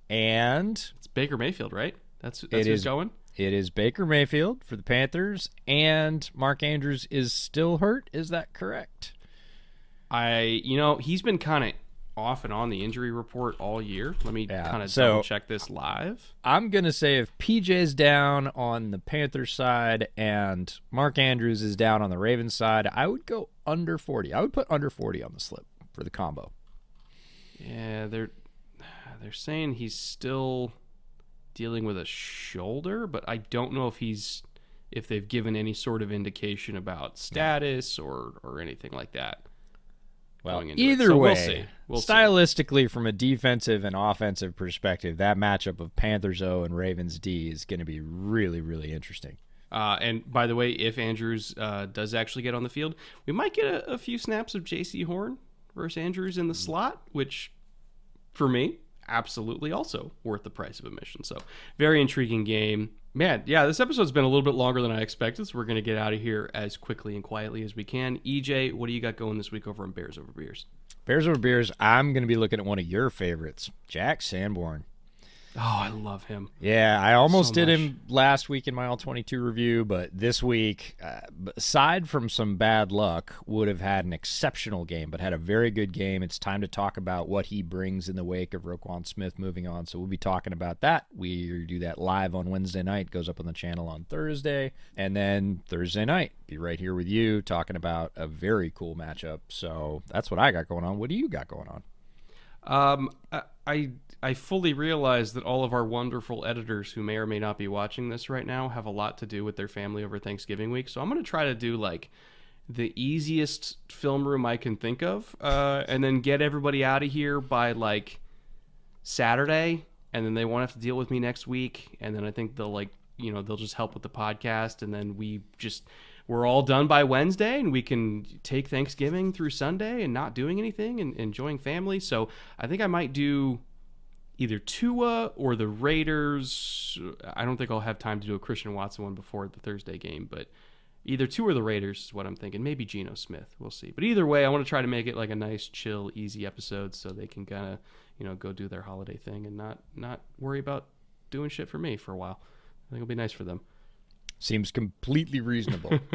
And It's Baker Mayfield, right? That's that's It who's is- going. it is Baker Mayfield for the Panthers, and Mark Andrews is still hurt. Is that correct? I, you know, he's been kind of off and on the injury report all year. Let me Yeah, kind of so- double check this live. I'm gonna say if PJ's down on the Panthers side and Mark Andrews is down on the Ravens side, I would go under 40. I would put under 40 on the slip for the combo. Yeah, they're they're saying he's still dealing with a shoulder, but I don't know if he's if they've given any sort of indication about status or or anything like that. Well, going into it. either So way, we'll see. We'll see. stylistically, from a defensive and offensive perspective, that matchup of Panthers O and Ravens D is going to be really, really interesting. Uh, and by the way, if Andrews uh, does actually get on the field, we might get a, a few snaps of Jaycee Horn versus Andrews in the slot, which for me, absolutely also worth the price of admission. So, very intriguing game. Man, yeah, this episode's been a little bit longer than I expected, so we're going to get out of here as quickly and quietly as we can. EJ, what do you got going this week over on Bears Over Beers? Bears over Beers, I'm going to be looking at one of your favorites, Jack Sanborn. Oh, I love him. Yeah, I almost So did much. him last week in my all 22 review, but this week, uh, aside from some bad luck, would have had an exceptional game, but had a very good game. It's time to talk about what he brings in the wake of Roquan Smith moving on. So we'll be talking about that. We do that live on Wednesday night, goes up on the channel on Thursday, and then Thursday night, be right here with you talking about a very cool matchup. So that's what I got going on. What do you got going on? Um, I, I I fully realize that all of our wonderful editors who may or may not be watching this right now have a lot to do with their family over Thanksgiving week. So I'm going to try to do like the easiest film room I can think of, uh, and then get everybody out of here by like Saturday, and then they won't have to deal with me next week. And then I think they'll like you know they'll just help with the podcast, and then we just we're all done by Wednesday, and we can take Thanksgiving through Sunday and not doing anything and enjoying family. So I think I might do either Tua or the Raiders. I don't think I'll have time to do a Christian Watson one before the Thursday game, but either Tua or the Raiders is what I'm thinking. Maybe Geno Smith. We'll see. But either way, I want to try to make it like a nice, chill, easy episode so they can kind of, you know, go do their holiday thing and not not worry about doing shit for me for a while. I think it'll be nice for them. Seems completely reasonable.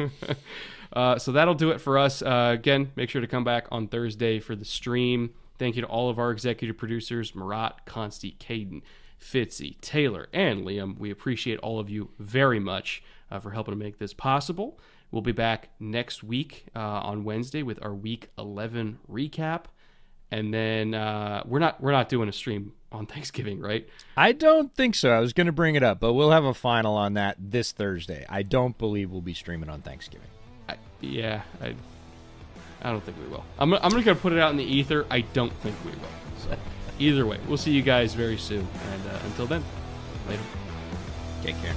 Uh, so that'll do it for us. Uh, again, make sure to come back on Thursday for the stream. Thank you to all of our executive producers, Marat, Consti, Caden, Fitzy, Taylor, and Liam. We appreciate all of you very much uh, for helping to make this possible. We'll be back next week uh, on Wednesday with our Week 11 recap, and then uh, we're not we're not doing a stream on Thanksgiving, right? I don't think so. I was going to bring it up, but we'll have a final on that this Thursday. I don't believe we'll be streaming on Thanksgiving. I, yeah, I I don't think we will. I'm I'm just gonna put it out in the ether. I don't think we will. So either way, we'll see you guys very soon. And uh, until then, later. Take care.